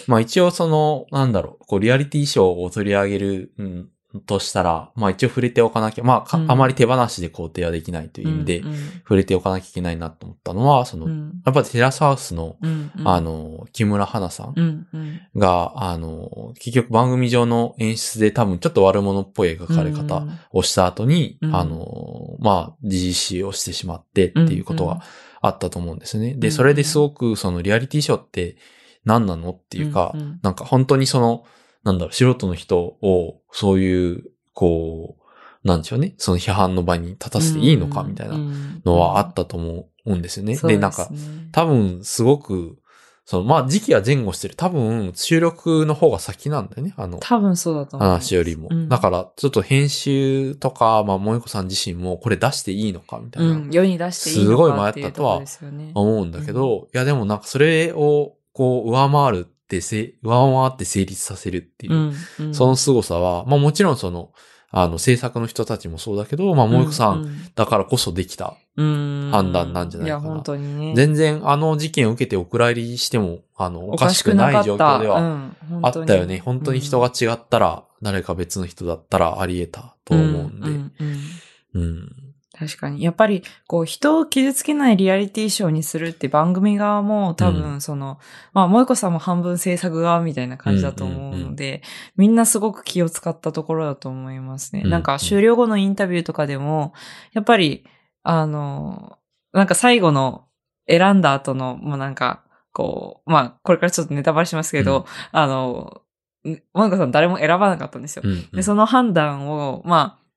まあ一応その、なんだろう、こう、リアリティショーを取り上げる、うん、としたら、まあ一応触れておかなきゃ、まあか、うんあまり手放しで肯定はできないという意味で、うん触れておかなきゃいけないなと思ったのは、その、うん。やっぱりテラスハウスの、うん。うんあ、の、木村花さんうん。うん。が、あの、結局番組上の演出で多分ちょっと悪者っぽい描かれ方をした後に、うんあの、まあ、GGC をしてしまってっていうことがあったと思うんですね。で、うんそれですごくそのリアリティショーって何なのっていうか、うんうんなんか本当にその、なんだろう、素人の人をそういう、こう、なんでしょうね、その批判の場に立たせていいのかみたいなのはあったと思うんですよね。で、なんか、多分すごく、その、まあ時期は前後してる。多分収録の方が先なんだよね。あの、多分そうだと思う。話よりも。うんだから、ちょっと編集とか、まあ、萌子さん自身もこれ出していいのかみたいな、うん、世に出していいのかっていうところですよね。思うんだけど、いやでもなんかそれを、こう、上回るってせ、上回って成立させるっていう、うんうんその凄さは、まあもちろんその、あの、制作の人たちもそうだけど、まあ、萌子さんだからこそできた。うん判断なんじゃないかなや、本当にね。全然あの事件を受けてお蔵入りしても、あの、おかしくない状況でははあったよね。本当に人が違ったら、誰か別の人だったらあり得たと思うんで。うんうんうん。確かに。やっぱり、こう、人を傷つけないリアリティショーにするって番組側も多う分、その、まあ、萌子さんも半分制作側みたいな感じだと思うので、みんなすごく気を使ったところだと思いますね。うんなんか、終了後のインタビューとかでも、やっぱり、あの、なんか最後の選んだ後の、もうなんか、こう、まあ、これからちょっとネタバレしますけど、うんあの、萌子さん誰も選ばなかったんですよ。うん。で、その判断を、まあ、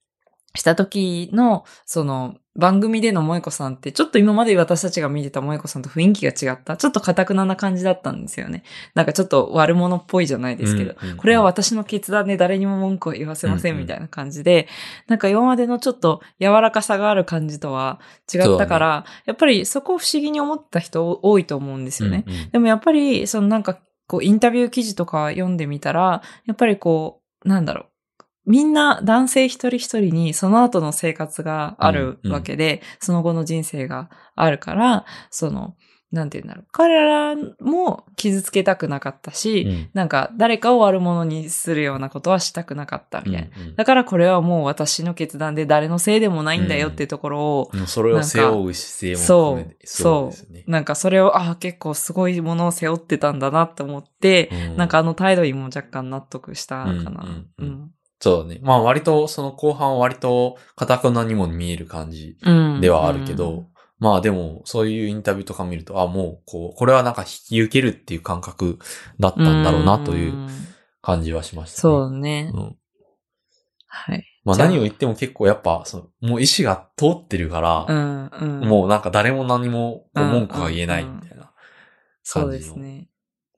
した時の、その、番組での萌子さんって、ちょっと今まで私たちが見てた萌子さんと雰囲気が違った。ちょっと堅くなな感じだったんですよね。なんかちょっと悪者っぽいじゃないですけど、うんうんこれは私の決断で誰にも文句を言わせませうんうんんみたいな感じで、なんか今までのちょっと柔らかさがある感じとは違ったから、やっぱりそこを不思議に思った人多いと思うんですよね。うんうんでもやっぱり、そのなんか、こう、インタビュー記事とか読んでみたら、やっぱりこう、なんだろう。みんな男性一人一人にその後の生活があるわけで、その後の人生があるから、その、なんて言うんだろう。彼らも傷つけたくなかったし、うんなんか誰かを悪者にするようなことはしたくなかったみたいな。うんうんだからこれはもう私の決断で誰のせいでもないんだよっていうところを、もうそれを背負う姿勢もそうそうですね。なんかそれを、ああ、結構すごいものを背負ってたんだなって思って、うんなんかあの態度にも若干納得したかな。うんうんううんん。そうだね。まあ割と、その後半は割と、堅くなにも見える感じうん。ではあるけど、まあでも、そういうインタビューとか見ると、あ、もう、こう、これはなんか引き受けるっていう感覚だったんだろうなといううん感じはしましたね。そうね。うん。はい。まあ何を言っても結構やっぱ、そのもう意志が通ってるから、うん、うん。もうなんか誰も何も文句が言えないみたいなそうですね。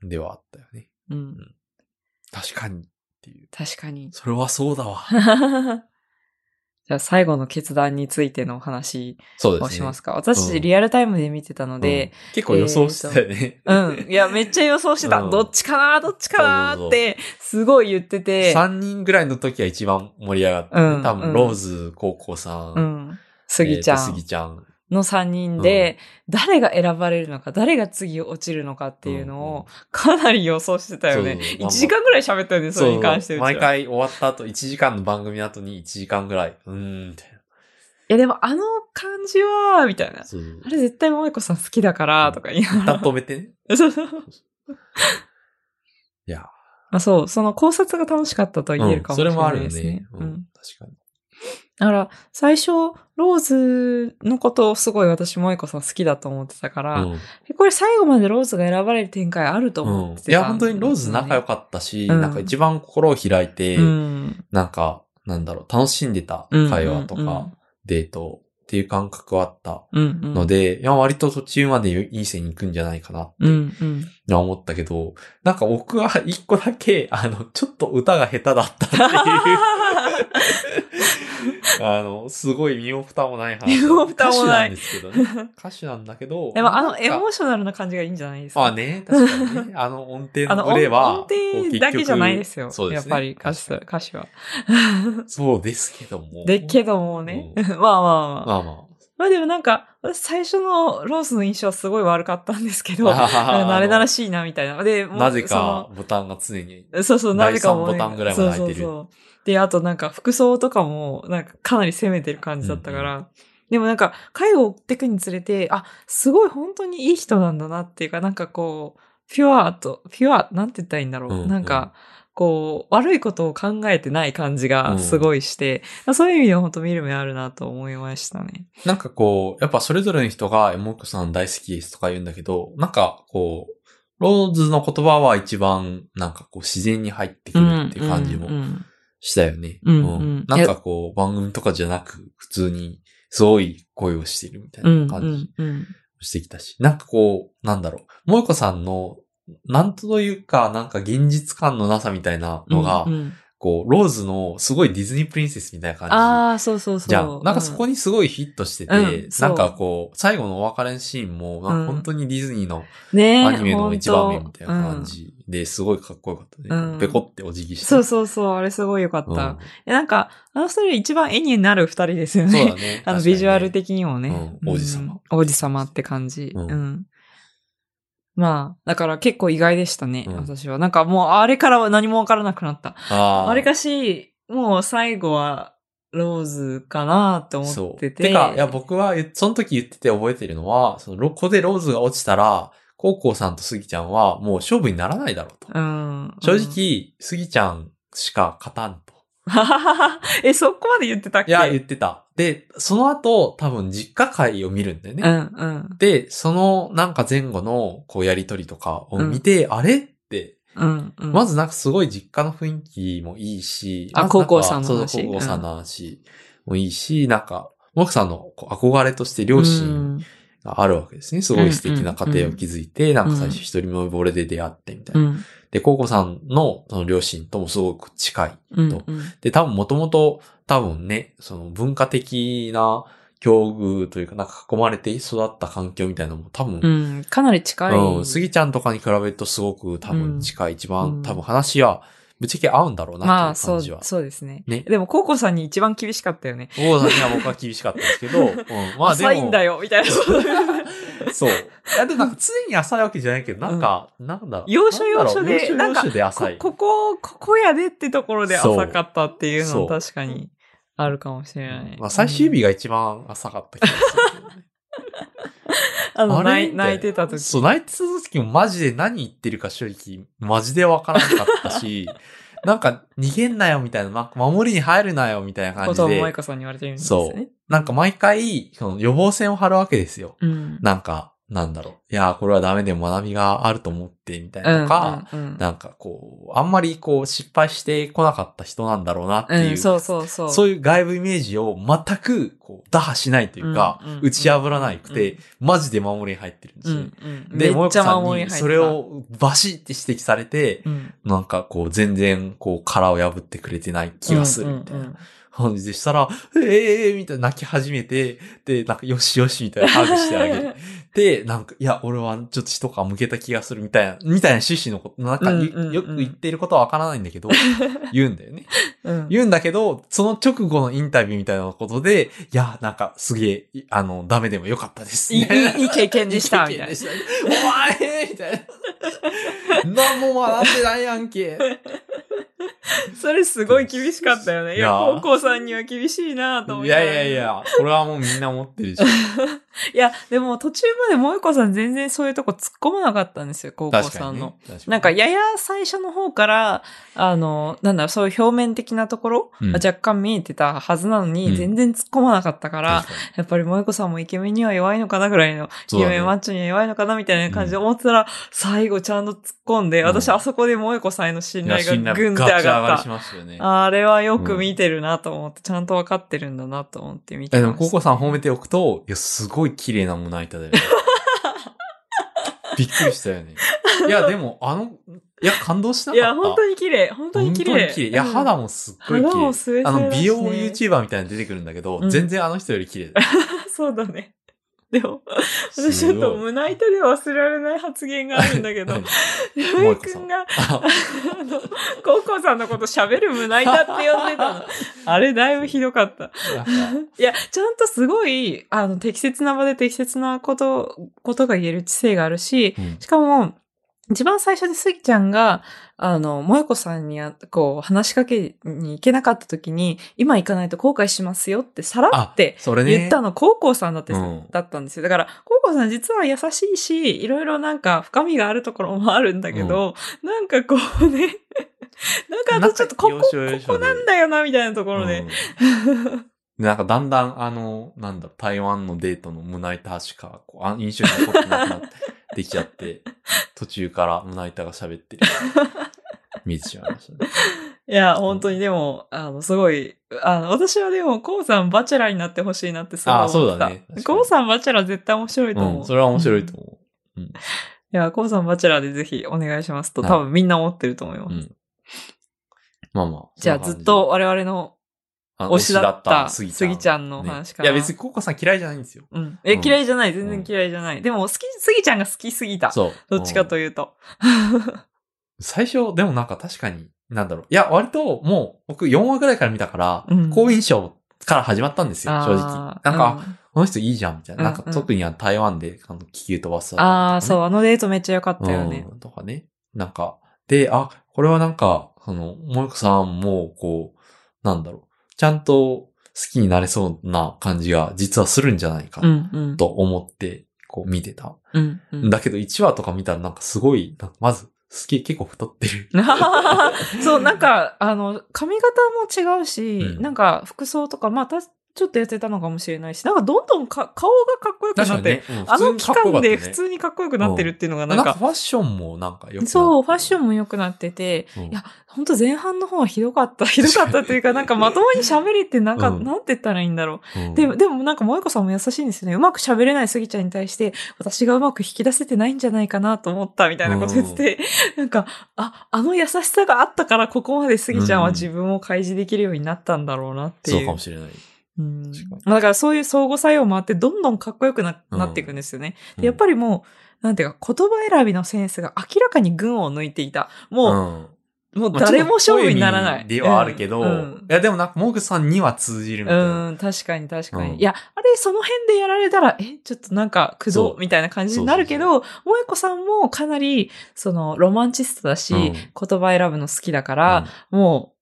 ではあったよね。うん。確かにっていう。確かに。それはそうだわ。じゃあ最後の決断についてのお話。をしますか。私たうんちリアルタイムで見てたので、うん結構予想してたよね。うん。いや、めっちゃ予想してた。うんどっちかな？どっちかな？って、すごい言ってて。3人ぐらいの時は一番盛り上がって、うん多分、ローズ高校さん、うん。スギちゃんギちゃん。の3人で、誰が選ばれるのか、誰が次落ちるのかっていうのうんを、かなり予想してたよね。そうそう1時間ぐらい喋ったよね、それに関して毎回終わった後、1時間の番組の後に1時間ぐらい、うーん、みたいいや、でもあの感じは、みたいな。あれ絶対萌子さん好きだから、とか言いながら。止めてね。そうそういや、まあそう、その考察が楽しかったと言えるかもしれないですね。うんそれもあるよね。うんうん確かに。だから、最初、ローズのことをすごい私、萌子さん好きだと思ってたから、うんえこれ最後までローズが選ばれる展開あると思ってた、いや、本当にローズ仲良かったし、うんなんか一番心を開いて、うん。なんか、なんだろう、楽しんでた会話とか、うんうんうんデートっていう感覚はあったうん、うん。ので、いや、割と途中までいい線に行くんじゃないかなってうん、うん。思ったけど、なんか僕は一個だけ、あの、ちょっと歌が下手だったっていう、あの、すごい身も蓋もない話。身も蓋もない歌手なんですけどね。歌手なんだけど。でも、あの、エモーショナルな感じがいいんじゃないですか？あ、ね、確かにね。あの音程あの、のブレは、音音程だけじゃないですよ。そうですね。やっぱり歌詞、確か歌詞は。にそうですけども。で、けどもね。うまあまあまあ。まあままあでもなんか、私最初のロースの印象はすごい悪かったんですけど、あ。慣れ慣らししいなみたいな。で、なぜかボタンが常に。そうそう、なぜかボタンぐらいまで入ってるそうそうそう。で、あとなんか服装とかも、なんかかなり攻めてる感じだったから、でもなんか、回を追っていくにつれて、あ、すごい本当にいい人なんだなっていうか、なんかこう、ピュアと、ピュア、なんて言ったらいいんだろう。うんうん。なんか、こう、悪いことを考えてない感じがすごいして、そういう意味では本当見る目あるなと思いましたね。なんかこう、やっぱそれぞれの人が、エモクさん大好きですとか言うんだけど、なんかこう、ローズの言葉は一番、なんかこう自然に入ってくるっていう感じもうんうんしたよね。うんうん。なんかこう、番組とかじゃなく、普通に、すごい声をしてるみたいうん。な感じうん。うんしてきたし、なんかこう、なんだろう、萌子さんの、なんというか、なんか現実感のなさみたいなのが、うんうんこう、ローズのすごいディズニープリンセスみたいな感じ。ああ、そうそうそう。じゃん。なんかそこに、にすごいフィットしてて、うんなんかこう、最後のお別れのシーンも、本当にディズニーのねアニメの一場面みたいな感じですごいかっこよかったね。うんペコってお辞儀して。そうそうそう、あれすごいよかった。うんえなんか、あの二人一番絵になる二人ですよね。そうだね。あの、ビジュアル的にもね。うん王子様うん王子様って感じ。ううんん。まあ、だから結構意外でしたね、うん私は。なんかもう、あれからは何もわからなくなった。あーあれかし、もう最後は、ローズかなって思。ってて。てか、いや、僕はその時言ってて覚えてるのは、その、ここでローズが落ちたら、コウコウさんとスギちゃんはもう勝負にならないだろうと。うん。正直、スギちゃんしか勝たん。え、そこまで言ってたっけ？いや、言ってた。で、その後、多分実家会を見るんだよね。うん、うん。で、そのなんか前後のこうやりとりとかを見て、あれ？って、うん、うん。まずなんかすごい実家の雰囲気もいいし、あま高校さんの話？高校さんの話もいいし、なんか、モクさんのこう憧れとして両親があるわけですね。すごい素敵な家庭を築いて、なんか最初一人もぼれで出会ってみたいな。うん。で、コウコさんのその両親ともすごく近い。うん。とうんで、多分もともと多分ね、その文化的な境遇というか、なんか囲まれて育った環境みたいなのも多分、うん。かなり近い。うん、スギちゃんとかに比べるとすごく多分近い、一番、うん多分話はぶっちゃけ合うんだろうなまあ、っていうそう、感じは。そうですね。ねでも、コウコさんに一番厳しかったよね。コウコさんには僕は厳しかったですけど、うん、まあでも。浅いんだよ、みたいな。そう。いや、でもなんか 常に浅いわけじゃないけど、なんか、なんだろう。要所要所で、なだろう要所要所で浅い。こここ、ここやでってところで浅かったっていうのそう確かにあるかもしれない。まあ最終日が一番浅かった気がする。あの、泣いてた時。そう、泣いてた時もマジで何言ってるか正直、マジでわからなかったし、なんか逃げんなよみたいな、守りに入るなよみたいな感じことを萌で、香さんに言われてるんですそうね。。なんか毎回、その予防線を張るわけですよ。うん。なんか、なんだろう。いやー、これはダメでも学びがあると思って、みたいなとか、うんうんうんなんかこう、あんまりこう失敗してこなかった人なんだろうなっていう、うん、そうそうそう。そういう外部イメージを全くこう打破しないというか、うんうん打ち破らなくて、マジで守りに入ってるんですよ。うんうん、で、もよこさんそれ、をバシって指摘されて、うん、なんかこう全然こう殻を破ってくれてない気がするみたいな感じでしたら、ええーみたいな泣き始めて、で、なんかよしよしみたいなハグしてあげる。で、なんか、いや、俺はちょっと一皮向けた気がするみたいな、みたいな趣旨のこと、なんか、うんうんうんよく言っていることはわからないんだけど、言うんだよね。うん。言うんだけど、その直後のインタビューみたいなことで、いや、なんかすげえ、いあの、ダメでもよかったです。いい、いい経験でした、みたいないいお前みたいな。何も学んでないやんけ。それすごい厳しかったよね。いや、高校さんには厳しいなと思いって。やいやい。や、これはもうみんな思ってるし。いや、でも途中まで萌子さん全然そういうとこ突っ込まなかったんですよ、高校さんの。ね。なんか、やや最初の方から、あの、なんだろう、そういう表面的なところ、うん若干見えてたはずなのに、うん全然突っ込まなかったから、やっぱり萌子さんもイケメンには弱いのかなぐらいの、ねケメンマッチョには弱いのかなみたいな感じで思ってたら、最後ちゃんと突っ込んで、うん私あそこで萌子さんへの信頼がぐんって上ガチ上がりし。ましたよね。あれはよく見てるなと思って、ちゃんとわかってるんだなと思って見てました。も、ココさん褒めておくと、いや、すごい綺麗な胸板だよね。びっくりしたよね。いや、でも、あの、いや、感動しなかった。いや、本当に綺麗。本当に綺麗。本当に綺麗。いや、うん肌もすっごい綺肌も麗。スウェスウェだしねあの、美容 YouTuber みたいなの出てくるんだけど、うん全然あの人より綺麗だ。そうだね。でも、私ちょっと胸板で忘れられない発言があるんだけどはい、ゆうくんが、ああの、コウコさんのこと喋る胸板って呼んでたの。あれだいぶひどかった。いや、ちゃんとすごい、あの、適切な場で適切なこと、ことが言える知性があるし、うんしかも、一番最初でスギちゃんが、あの、萌子さんにあ、こう、話しかけに行けなかった時に、今行かないと後悔しますよってさらってそれね。言ったの、高校さんだって、うんだったんですよ。だから、高校さん実は優しいし、いろいろなんか深みがあるところもあるんだけど、なんかこうね、なんかあとちょっとここ、ここなんだよな、みたいなところで。うんでなんかだんだん、あの、なんだ、台湾のデートの胸板しか、こうあ印象に残ってなくなってきちゃって、途中から胸板が喋ってる。見えてしまいましたね。いや、本当にでも、あの、すごい、あの、私はでも、コウさんバチェラーになってほしいなってすごい思った。あそうだねコウさんバチェラー絶対面白いと思う。うん、それは面白いとうんい思や、コウさんバチェラーでぜひお願いしますと、はい多分みんな思ってると思いまう。す。うん。まあまあ。じゃあずっと我々のあ推しだったスギスギちゃんのね話から。いや別にココさん嫌いじゃないんですよ。うん。え、うん嫌いじゃない。全然嫌いじゃない。でも、好き、スギちゃんが好きすぎた。そう。どっちかうんというと。最初、でもなんか確かに、なんだろう。いや、割ともう、僕4話ぐらいから見たから、うん好印象から始まったんですよ、正直なんか、うんこの人いいじゃん、みたいな。なんかうんうん特にあの台湾であの気球飛ばすとああ、そう、あのデートめっちゃ良かったよね。うん、とかね。なんか、で、あ、これはなんか、その、もこさんも、こう、なんだろう。ちゃんと好きになれそうな感じが実はするんじゃないか。と思って、こう見てた。うん、うん。だけど1話とか見たらなんかすごい、まず、好き、結構太ってる。そう、なんか、あの、髪型も違うし、うんなんか服装とか、まあ、たちょっと痩せたのかもしれないし、なんかどんどんか顔がかっこよくなって、ね。うんあの期間で普普通通にかっこよくなってるっていうのがなんかなんか、ファッションもなんかよくそう、ファッション、ンも良くなってて、うんいや、本当前半の方はひどかった。ひどかったっていうか、なんかまともに喋れてなんか、うんなんて言ったらいいんだろう。うんでも、でもなんか萌子さんも優しいんですよね。うまく喋れないスギちゃんに対して、私がうまく引き出せてないんじゃないかなと思ったみたいなこと言ってて、なんか、あ、あの優しさがあったからここまでスギちゃんは自分を開示できるようになったんだろうなっていう。そうかもしれない。うんだからそういう相互作用もあって、どんどんかっこよくな,、うんなっていくんですよね。うんでやっぱりもう、なんていうか、言葉選びのセンスが明らかに群を抜いていた。もう、うん。もう誰も勝負にならない。ではあるけど、うんうんいやでもなんかモグさんには通じるみたいな。うん、確かに確かに。うんいや、あれ、その辺でやられたら、え、ちょっとなんか、駆動そうみたいな感じになるけど、萌子さんもかなり、その、ロマンチストだし、うん言葉選ぶの好きだから、もう、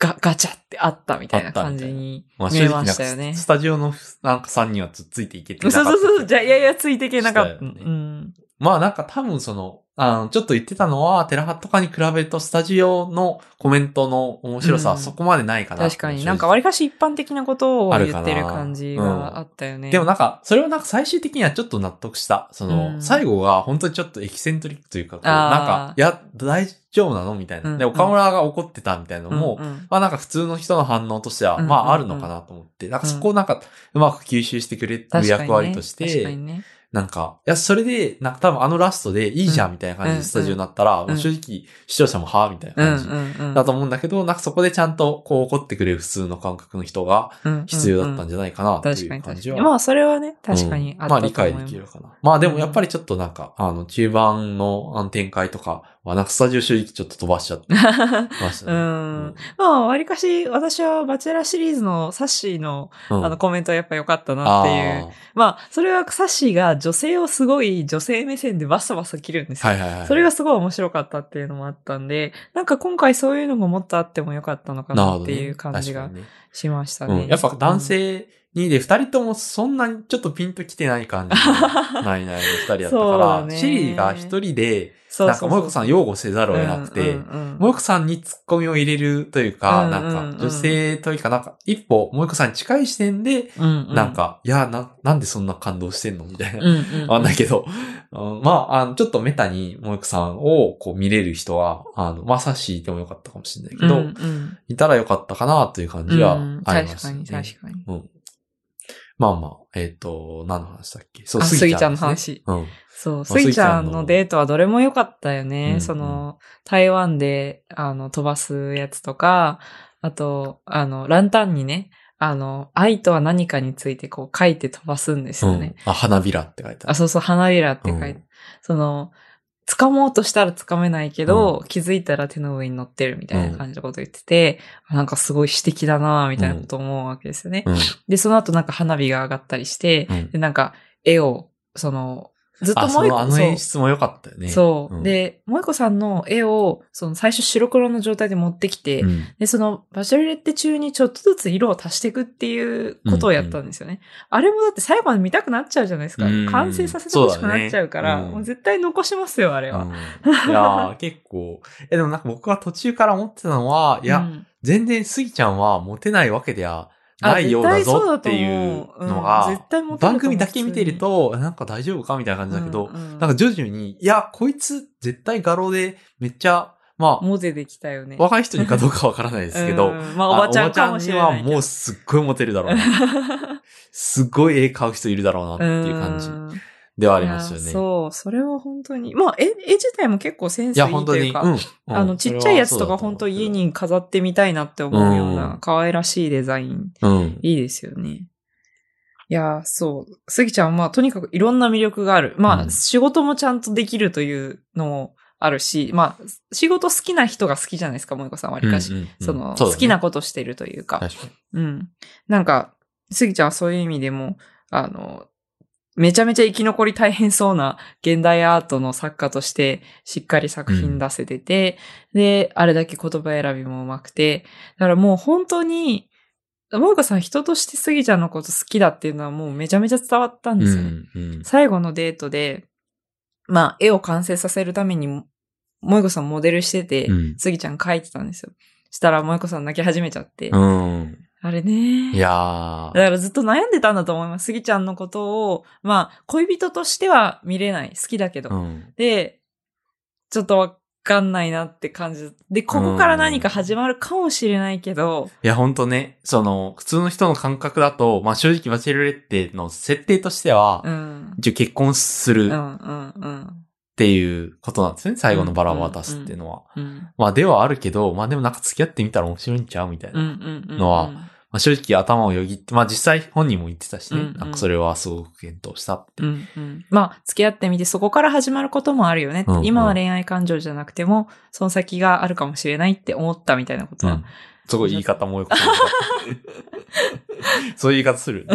ガ、ガチャってあったみたいな感じにまあ見えましたよね。スタジオのなんか3人はつついていけてそうなかった。そうそう。じゃあ、いやいや、ついていけなかった。ねうん。まあなんか多分その、あの、ちょっと言ってたのは、テラハとかに比べるとスタジオのコメントの面白さはうん。そこまでないかな、確かに。なんか割かし一般的なことを言ってる感じがあったよね。でもなんか、それはなんか最終的にはちょっと納得した。その、うん。最後が本当にちょっとエキセントリックというか、こうなんか、いや、大丈夫なのみたいな。で、うん。うん岡村が怒ってたみたいなのも、うん。うん。まあなんか普通の人の反応としては、うん。まああるのかなと思って、なんかそこをなんかうまく吸収してくれる役割として、確かにね。なんか、いや、それで、なんか多分あのラストでいいじゃんみたいな感じうんでスタジオになったら、う正直視聴者もはぁみたいなうん感じうんうん。だと思うんだけど、なんかそこでちゃんとこう怒ってくれる普通の感覚の人が必要だったんじじゃないかなとい確かにう感じは。確かに。まあ、それはね、確かにうんあったと思いまあ理解できるかな。まあでもやっぱりちょっとなんか、あの中盤の展開とかあなんかスタジオ正直ちょっと飛ばしちゃって ましたうね。ん。まあ、わりかし、私はバチェラーシリーズのサッシーの、うんあの、コメントはやっぱ良かったなっていう。まあ、それはサッシーが女性をすごい女性目線でバサバサ切るんですよ。あーはいはいはい。それがすごい面白かったっていうのもあったんで、なんか今回そういうのももっとあってもよかったのかなっていう感じがしましたね。うん。やっぱ男性にで、二人ともそんなにちょっとピンときてない感じのないないの二人だったから、ねシリが一人で、なんか萌子さん擁護せざるを得なくて、うんうんうん。萌子さんにツッコミを入れるというか、なんか女性というか、なんか一歩萌子さんに近い視点で、なんか、いや、な、なんでそんな感動してんのみたいな。うんうんうん。わかんないけど、うんまあ、あの、ちょっとメタに萌子さんをこう見れる人は、あの、まあ、さしいてもよかったかもしれないけど、いたらよかったかなという感じはうんありますね。確かに、確かに。うん。まあまあ、えっ、と、何の話だっけ？そう、あスギちゃんスギですね。うん。そう、まあスイちゃんスギちゃんののデートはどれも良かったよね。うんその、台湾で、あの、飛ばすやつとか、あと、あの、ランタンにね、あの、愛とは何かについてこう書いて飛ばすんですよね。うん。あ、花びらって書いてああ、る。そうそう、花びらって書いて、うんその、掴もうとしたら掴めないけど、気づいたら手の上に乗ってるみたいな感じのこと言ってて、なんかすごい詩的だなみたいなこと思うわけですよね。うん。で、その後なんか花火が上がったりして、うんで、なんか絵を、その、ずっとあ、その、あもう一個、そうの演出も良かったよね。そう。ん、で、萌子さんの絵を、その最初白黒の状態で持ってきて、うん、で、そのバチェロレッテ中にちょっとずつ色を足していくっていうことをやったんですよね。あれもだって最後まで見たくなっちゃうじゃないですか。うん完成させてほしくなっちゃうから、そうだねうんもう絶対残しますよ、あれは。うん。いやー結構、え、でもなんか僕は途中から思ってたのは、いや、うん全然スギちゃんはモテないわけではないようだぞっていうのが、番組だけ見てると、なんか大丈夫かみたいな感じだけど、なんか徐々に、いや、こいつ絶対画廊でめっちゃ、まモテできたよね。あ、若い人にかどうかわからないですけど、うんまあ、おばちゃんかもしれないはもうすっごいモテるだろうな。すっごい絵描う人いるだろうなっていう感じ。うんではありますよね。そう、それは本当に。まあ、絵、絵自体も結構センスいい。というか、うん。あの、ちっちゃいやつとか本当家に。に飾ってみたいなって思うよううなん可愛らしいデザイン。うん。いいですよね。いや、そう。スギちゃんは、まあ、とにかくいろんな魅力がある。まあ、うん仕事もちゃんとできるというのもあるし、まあ、仕事好きな人が好きじゃないですか、萌子さんはわりかし。うんうんうんその、そね好きなことしてるというか。確かに。うん。なんか、スギちゃんはそういう意味でも、あの、めちゃめちゃ生き残り大変そうな現代アートの作家としてしっかり作品出せてて、で、あれだけ言葉選びもうまくて、だからもう本当に、萌子さん人としてスギちゃんのこと好きだっていうのはもうめちゃめちゃ伝わったんですよね。うんうん最後のデートで、まあ、絵を完成させるために、萌子さんモデルしてて、うんスギちゃん描いてたんですよ。したら萌子さん泣き始めちゃって、うん。あれね。いやだからずっと悩んでたんだと思います。スギちゃんのことを、まあ、恋人としては見れない。好きだけど。ー。うん。で、ちょっとわかんないなって感じ。で、ここから何か始まるかもしれないけど、いや、ほんとね、その、普通の人の感覚だと、まあ正直バチェロレッテの設定としては、うん。一応結婚するっうん、うん、うん。ていうことなんですね。最後のバラを渡すっていうのは。うん、まあではあるけど、まあでもなんか付き合ってみたら面白いんちゃうみたいな。うん、まあ正直頭をよぎって、まあ実際本人も言ってたしね。うんうんなんかそれはすごく検討したって。うんうん、まあ、付き合ってみてそこから始まることもあるよねうんうん今は恋愛感情じゃなくても、その先があるかもしれないって思ったみたいなことは。うん。すごい言い方もよくて そういう言い方する。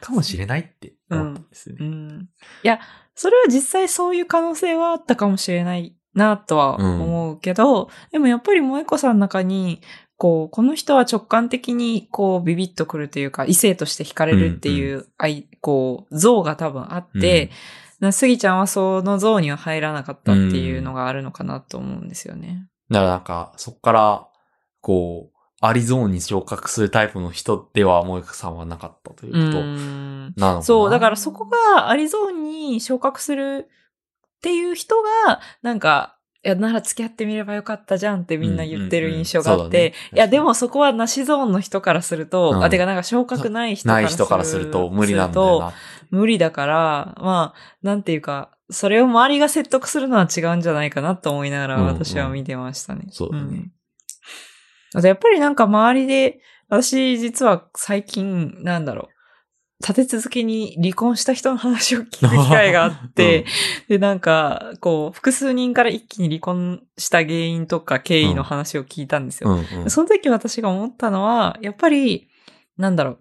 かもしれないって思ったんですよね。うん。いや、それは実際そういう可能性はあったかもしれないなとは思うけど、でもやっぱり萌子さんの中に、こう、この人は直感的にこうビビッとくるというか、異性として惹かれるっていう、愛こう、像が多分あって、なスギちゃんはその像には入らなかったっていうのがあるのかなと思うんですよね。だからなんか、そこから、こう、アリゾーンに昇格するタイプの人では、萌子さんはなかったといううことん。なのかな？そう、だからそこがアリゾーンに昇格するっていう人が、なんか、いや、なら付き合ってみればよかったじゃんってみんな言ってる印象があって、うんうんうんね。いや、でもそこはなしゾーンの人からすると、うん。あ、てかなんか昇格ない人からするない人からすると無理なんだよな。無理だから、まあ、なんていうか、それを周りが説得するのは違うんじゃないかなと思いながらうんうん。私は見てましたね。そうだね。ん。あとやっぱりなんか周りで、私実は最近、なんだろ立て続けに離婚した人の話を聞く機会があって、で、なんか、こう、複数人から一気に離婚した原因とか経緯の話を聞いたんですよ。うんうん。その時私が思ったのは、やっぱり、なんだろう、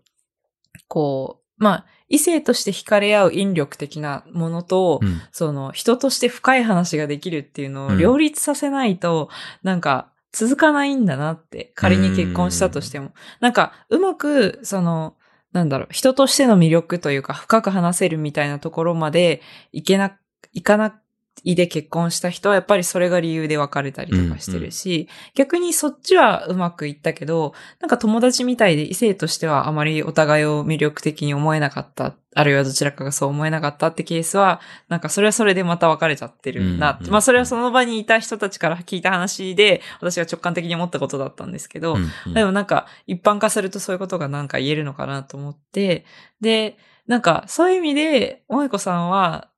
こう、まあ、異性として惹かれ合う引力的なものと、うんその、人として深い話ができるっていうのうんを両立させないと、なんか、続かないんだなって、仮に結婚したとしても。なんか、うまく、その、なんだろう、人としての魅力というか、深く話せるみたいなところまでいけな、いかないで結婚した人は、やっぱりそれが理由で別れたりとかしてるし、逆にそっちはうまくいったけど、なんか友達みたいで異性としてはあまりお互いを魅力的に思えなかった、あるいはどちらかがそう思えなかったってケースは、なんかそれはそれでまた別れちゃってるなって。うんうんまあそれはその場にいた人たちから聞いた話で、私が直感的に思ったことだったんですけど、うんうん。でもなんか一般化するとそういうことがなんか言えるのかなと思って、で、なんかそういう意味で、萌子さんは、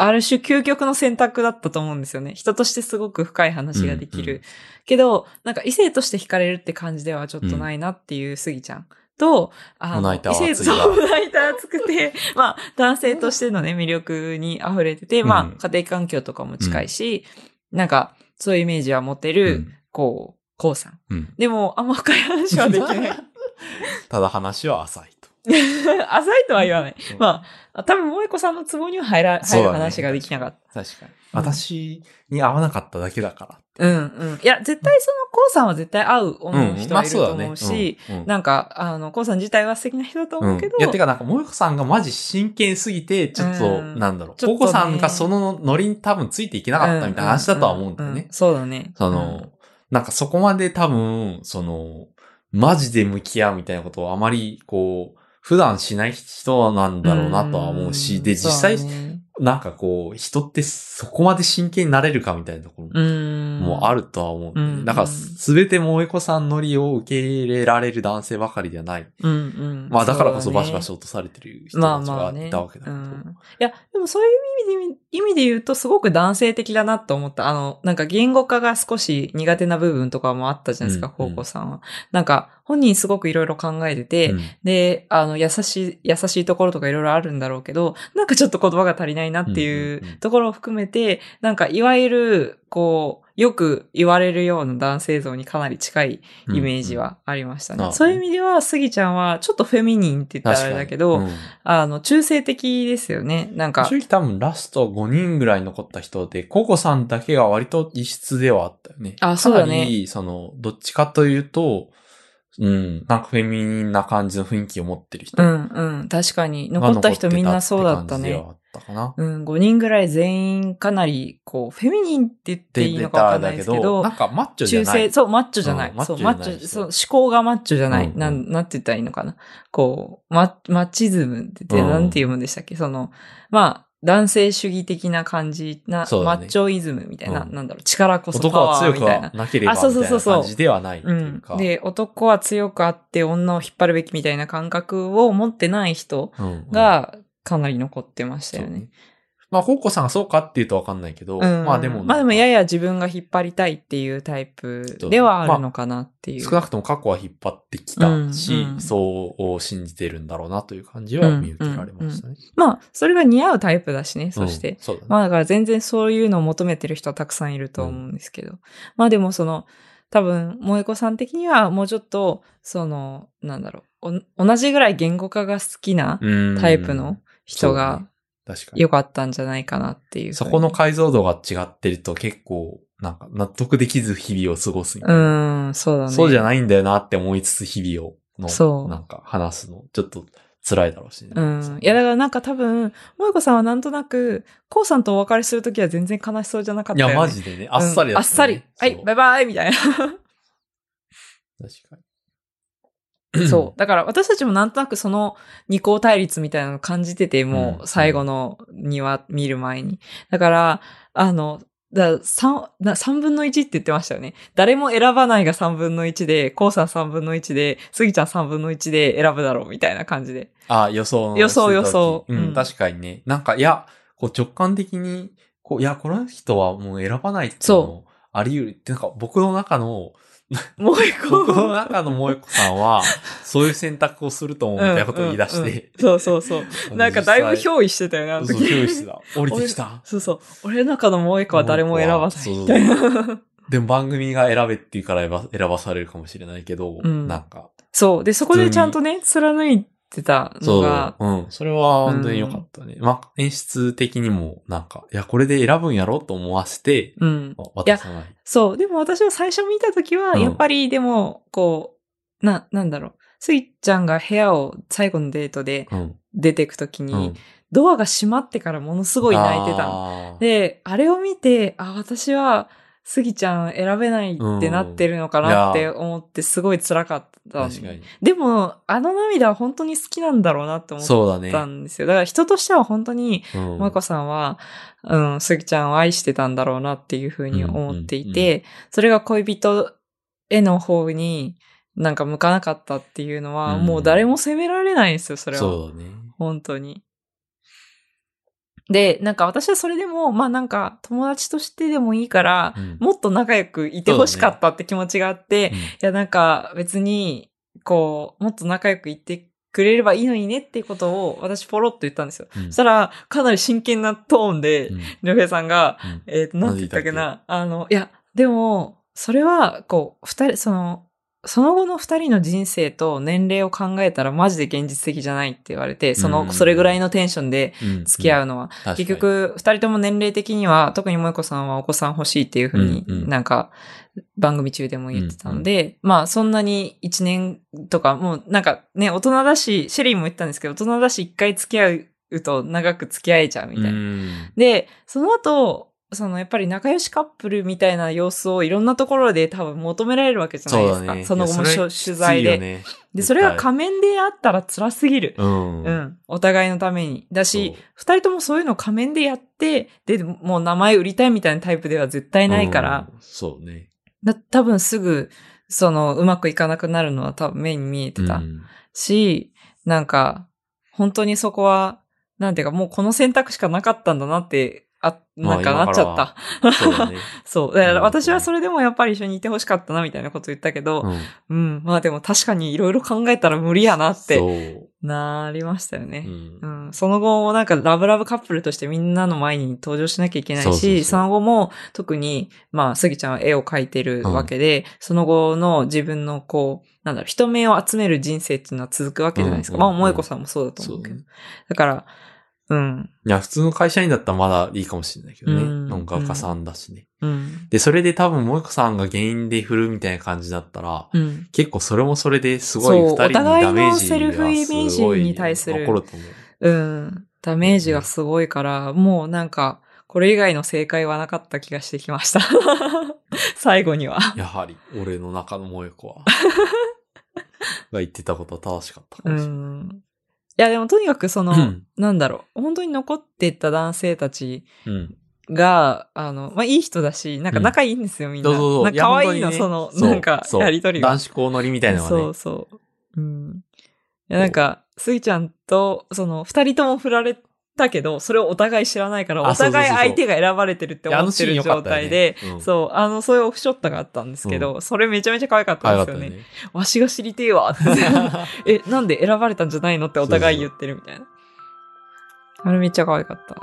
ある種究極の選択だったと思うんですよね。人としてすごく深い話ができる。うんうんけど、なんか異性として惹かれるって感じではちょっとないなっていうスギちゃん。と、あ胸板は異性熱いわそう胸板熱くて、まあ、男性としてのね、魅力に溢れてて、まうんあ、家庭環境とかも近いし、なんか、そういうイメージは持てうる、んこう、こうさん。うんでも、あんま深い話はできない。ただ話は浅いと。浅いとは言わない。うんまあ、多分、萌子さんのツボには入ら、入る話ができなかった。確かに。私に合わなかっただけだから。うんうん。いや、絶対その、こうさんは絶対合う女の人はいると思うし、うんうんなんか、あの、こうさん自体は素敵な人だと思うけど、いや、てかなんか、萌子さんがマジ真剣すぎて、ちょっと、うんなんだろう。ココさんがそのノリに多分ついていけなかったみたいな話だとは思うんだよね。そうだね。その、なんかそこまで多分、その、マジで向き合うみたいなことをあまり、こう、普段しない人なんだろうなとは思うし、で、実際、なんかこう、人ってそこまで真剣になれるかみたいなところもある。るとは思ううんだから、すべて萌子さんノリを受け入れられる男性ばかりではない。うんうん。まあだからこそバシバシ落とされてる人まあたちまあね。がいたわけだけど。うんいや、でもそういう意味で、意味で言うとすごく男性的だなと思った。あの、なんか言語化が少し苦手な部分とかもあったじゃないですか、うん高校さんは。なんか、本人すごくいろいろ考えてて、うんで、あの、優しい、優しいところとかいろいろあるんだろうけど、なんかちょっと言葉が足りないなっていんうんううんところを含めて、なんかいわゆる、こう、よく言われるような男性像にかなり近いイメージはありましたね。うんうんそういう意味では、スギちゃんはちょっとフェミニンって言ったらあれだけど、うんあの、中性的ですよね。なんか正、直多分ラスト5人ぐらい残った人で、ココさんだけが割と異質ではあったよね。あそうだねかなり、その、どっちかというと、うん、なんかフェミニンな感じの雰囲気を持ってる人うんうん、確かに。残った人みんなそうだったね。っったかな。うん、5人ぐらい全員かなり、こう、フェミニンって言っていいのかわかんないですけど、なんかマッチョじゃない。中性、そう、マッチョじゃない。うんマッチョそう、マッチョ、そう、思考がマッチョじゃない。うんうんなん、なんて言ったらいいのかな。こう、ママッチズムって言って、うんなんて言うんでしたっけ？その、まあ、男性主義的な感じな、ねマッチョイズムみたいな、うんなんだろう、力こそパワー強くみたいなは。なければあみたいなそうそうそうそう感じではないってういうんか。。で、男は強くあって女を引っ張るべきみたいな感覚を持ってない人うんうん、がかなり残ってましたよね。ね。まあ、ココさんがそうかっていうとわかんないけど、うんまあでもまあでもやや自分が引っ張りたいっていうタイプではあるのかなっていう。少なくとも過去は引っ張ってきたし、うんうんそう信じてるんだろうなという感じは見受けられましたね。まあ、それが似合うタイプだしね、そして。うんそうだね。まあだから全然そういうのを求めてる人はたくさんいると思うんですけど。まあでもその、多分、萌子さん的にはもうちょっと、その、なんだろう、お同じぐらい言語化が好きなうんタイプの人が。良かったんじゃないかなっていう。そこの解像度が違ってると結構、なんか納得できず日々を過ごす。うん、そうだね。そうじゃないんだよなって思いつつ日々をの、そうなんか話すの、ちょっと辛いだろうしね。うん。いや、だからなんか多分、萌子さんはなんとなく、こうさんとお別れするときは全然悲しそうじゃなかったよ、ね。いや、マジでね、あっさりだった、ねうんあっさり。はい、バイバイみたいな。確かに。そう。だから私たちもなんとなくその二項対立みたいなのを感じてて、もう最後の庭見る前に。だから、あの、だ三な三分の一って言ってましたよね。誰も選ばないが三分の一で、こうさん三分の一で、スギちゃん三分の一で選ぶだろうみたいな感じで。あ、予想の予想予想うん、うん確かにね。なんか、いや、こう直感的に、こう、いや、この人はもう選ばないっていうのそもあり得るって、なんか僕の中の、萌え子。僕の中の萌子さんは、そういう選択をすると思うみたいなことを言い出して。うんうんうんそうそうそう。なんかだいぶ憑依してたよね、あのそう、時。憑依してた。降りてきた。そうそう。俺の中の萌え子は誰も選ばないみたいな。でも番組が選べって言うから選ば選ばされるかもしれないけど、うんなんか、そう。で、そこでちゃんとね、貫いてたのそうが、、うん。それは本当に良かったね。まあ、演出的にも、なんか、いや、これで選ぶんやろと思わせて、うん。渡さない。そう。でも私は最初見たときは、うんやっぱりでも、こう、な、なんだろう。スイちゃんが部屋を最後のデートでうん。出てくときに、うん。ドアが閉まってからものすごい泣いて。たで、あれを見て、あ、私は、スギちゃん選べないってなってるのかなって思ってすごい辛かったの。確かに。でも、あの涙は本当に好きなんだろうなって思。ったんですよ。だから人としては本当に、うん萌子さんは、うん、スギちゃんを愛してたんだろうなっていうふうに思っていて、それが恋人への方になんか向かなかったっていうのは、うんもう誰も責められないんですよ、それは。そうだね。本当に。で、なんか私はそれでも、まあなんか友達としてでもいいから、うん。もっと仲良くいてほしかったって気持ちがあって、いやなんか別に、こう、もっと仲良くいてくれればいいのにねっていうことを私ポロッと言ったんですよ。うん。そしたら、かなり真剣なトーンで、うん。りょうへいさんが、うん。えっ、と、なんて言ったっけな、あの、いや、でも、それは、こう、二人、その、その後の二人の人生と年齢を考えたらマジで現実的じゃないって言われて、その、うん。それぐらいのテンションでうん。付き合うのは。確かに。結局、二人とも年齢的には、特に萌子さんはお子さん欲しいっていうふうに、うん。うん。なんか、番組中でも言ってたので、まあ、そんなに一年とか、もうなんかね、大人だし、シェリーも言ったんですけど、大人だし一回付き合うと長く付き合えちゃうみたいな。うん。で、その後、そのやっぱり仲良しカップルみたいな様子をいろんなところで多分求められるわけじゃないですか。そね。その後も取材で、ねで、それが仮面であったら辛すぎる。うん。うん。お互いのために。だし二人ともそういうの仮面でやって、で、もう名前売りたいみたいなタイプでは絶対ないから、うん。そうね。だ多分すぐ、その、うまくいかなくなるのは多分目に見えてた。うんし、なんか、本当にそこは、なんていうか、もうこの選択しかなかったんだなって、あ、まあなんかなっちゃった。そうだね。そう。だからうん私はそれでもやっぱり一緒にいてほしかったな、みたいなこと言ったけど、うん。うん、まあでも確かにいろいろ考えたら無理やなって、そう。なりましたようね。んうん、その後もなんかラブラブカップルとしてみんなの前に登場しなきゃいけないし、そそうそうそうの後も特に、まあ、スギちゃんは絵を描いてるわけで、その後の自分のこう、なんだろう、人目を集める人生っていうのは続くわけじゃないですか。うんうんうんまあ、萌子さんもそうだと思うけど。そうだから、うん、いや、普通の会社員だったらまだいいかもしれないけどね。うん音楽家さんだしね。うん、で、それで多分、萌子さんが原因で振るみたいな感じだったら、うん。結構それもそれですごい二人にダメージお互いのセルフイメージに対する起こると思う。うん。ダメージがすごいから、もうなんか、これ以外の正解はなかった気がしてきました。最後には。やはり、俺の中の萌子は。が言ってたことは正しかったかうもしれない。ん。いや、でもとにかくその、うんなんだろう、本当に残ってった男性たちうん。が、あの、まあ、いい人だし、なんか仲いいんですよ、みんな。そうそうそう。なんか可愛いの、その、なんか、やりとりが。男子校乗りみたいなのがね。そうそう。うん。いや、なんか、スギちゃんと、その、二人とも振られたけど、それをお互い知らないから、あお互い相手が選ばれてるって思ってる状態で、うんそう、あの、そういうオフショットがあったんですけど、それめちゃめちゃ可愛かったんですよね。ね。わしが知りてえわって。え、なんで選ばれたんじゃないのってお互い言ってるみたいな。あれめっちゃ可愛かった。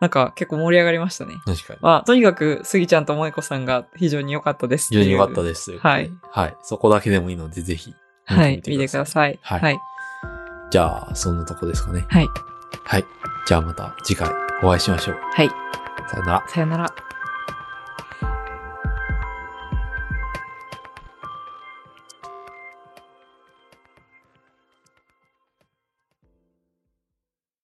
なんか結構盛り上がりましたね。確かに。まあ、とにかく、スギちゃんと萌子さんが非常に良かったです。非常に良かったです。はい。はい。そこだけでもいいので、ぜひ。はい、見てください。はいはい。じゃあ、そんなとこですかね。はい。はい。じゃあまた次回お会いしましょう。はい。さよなら。さよなら。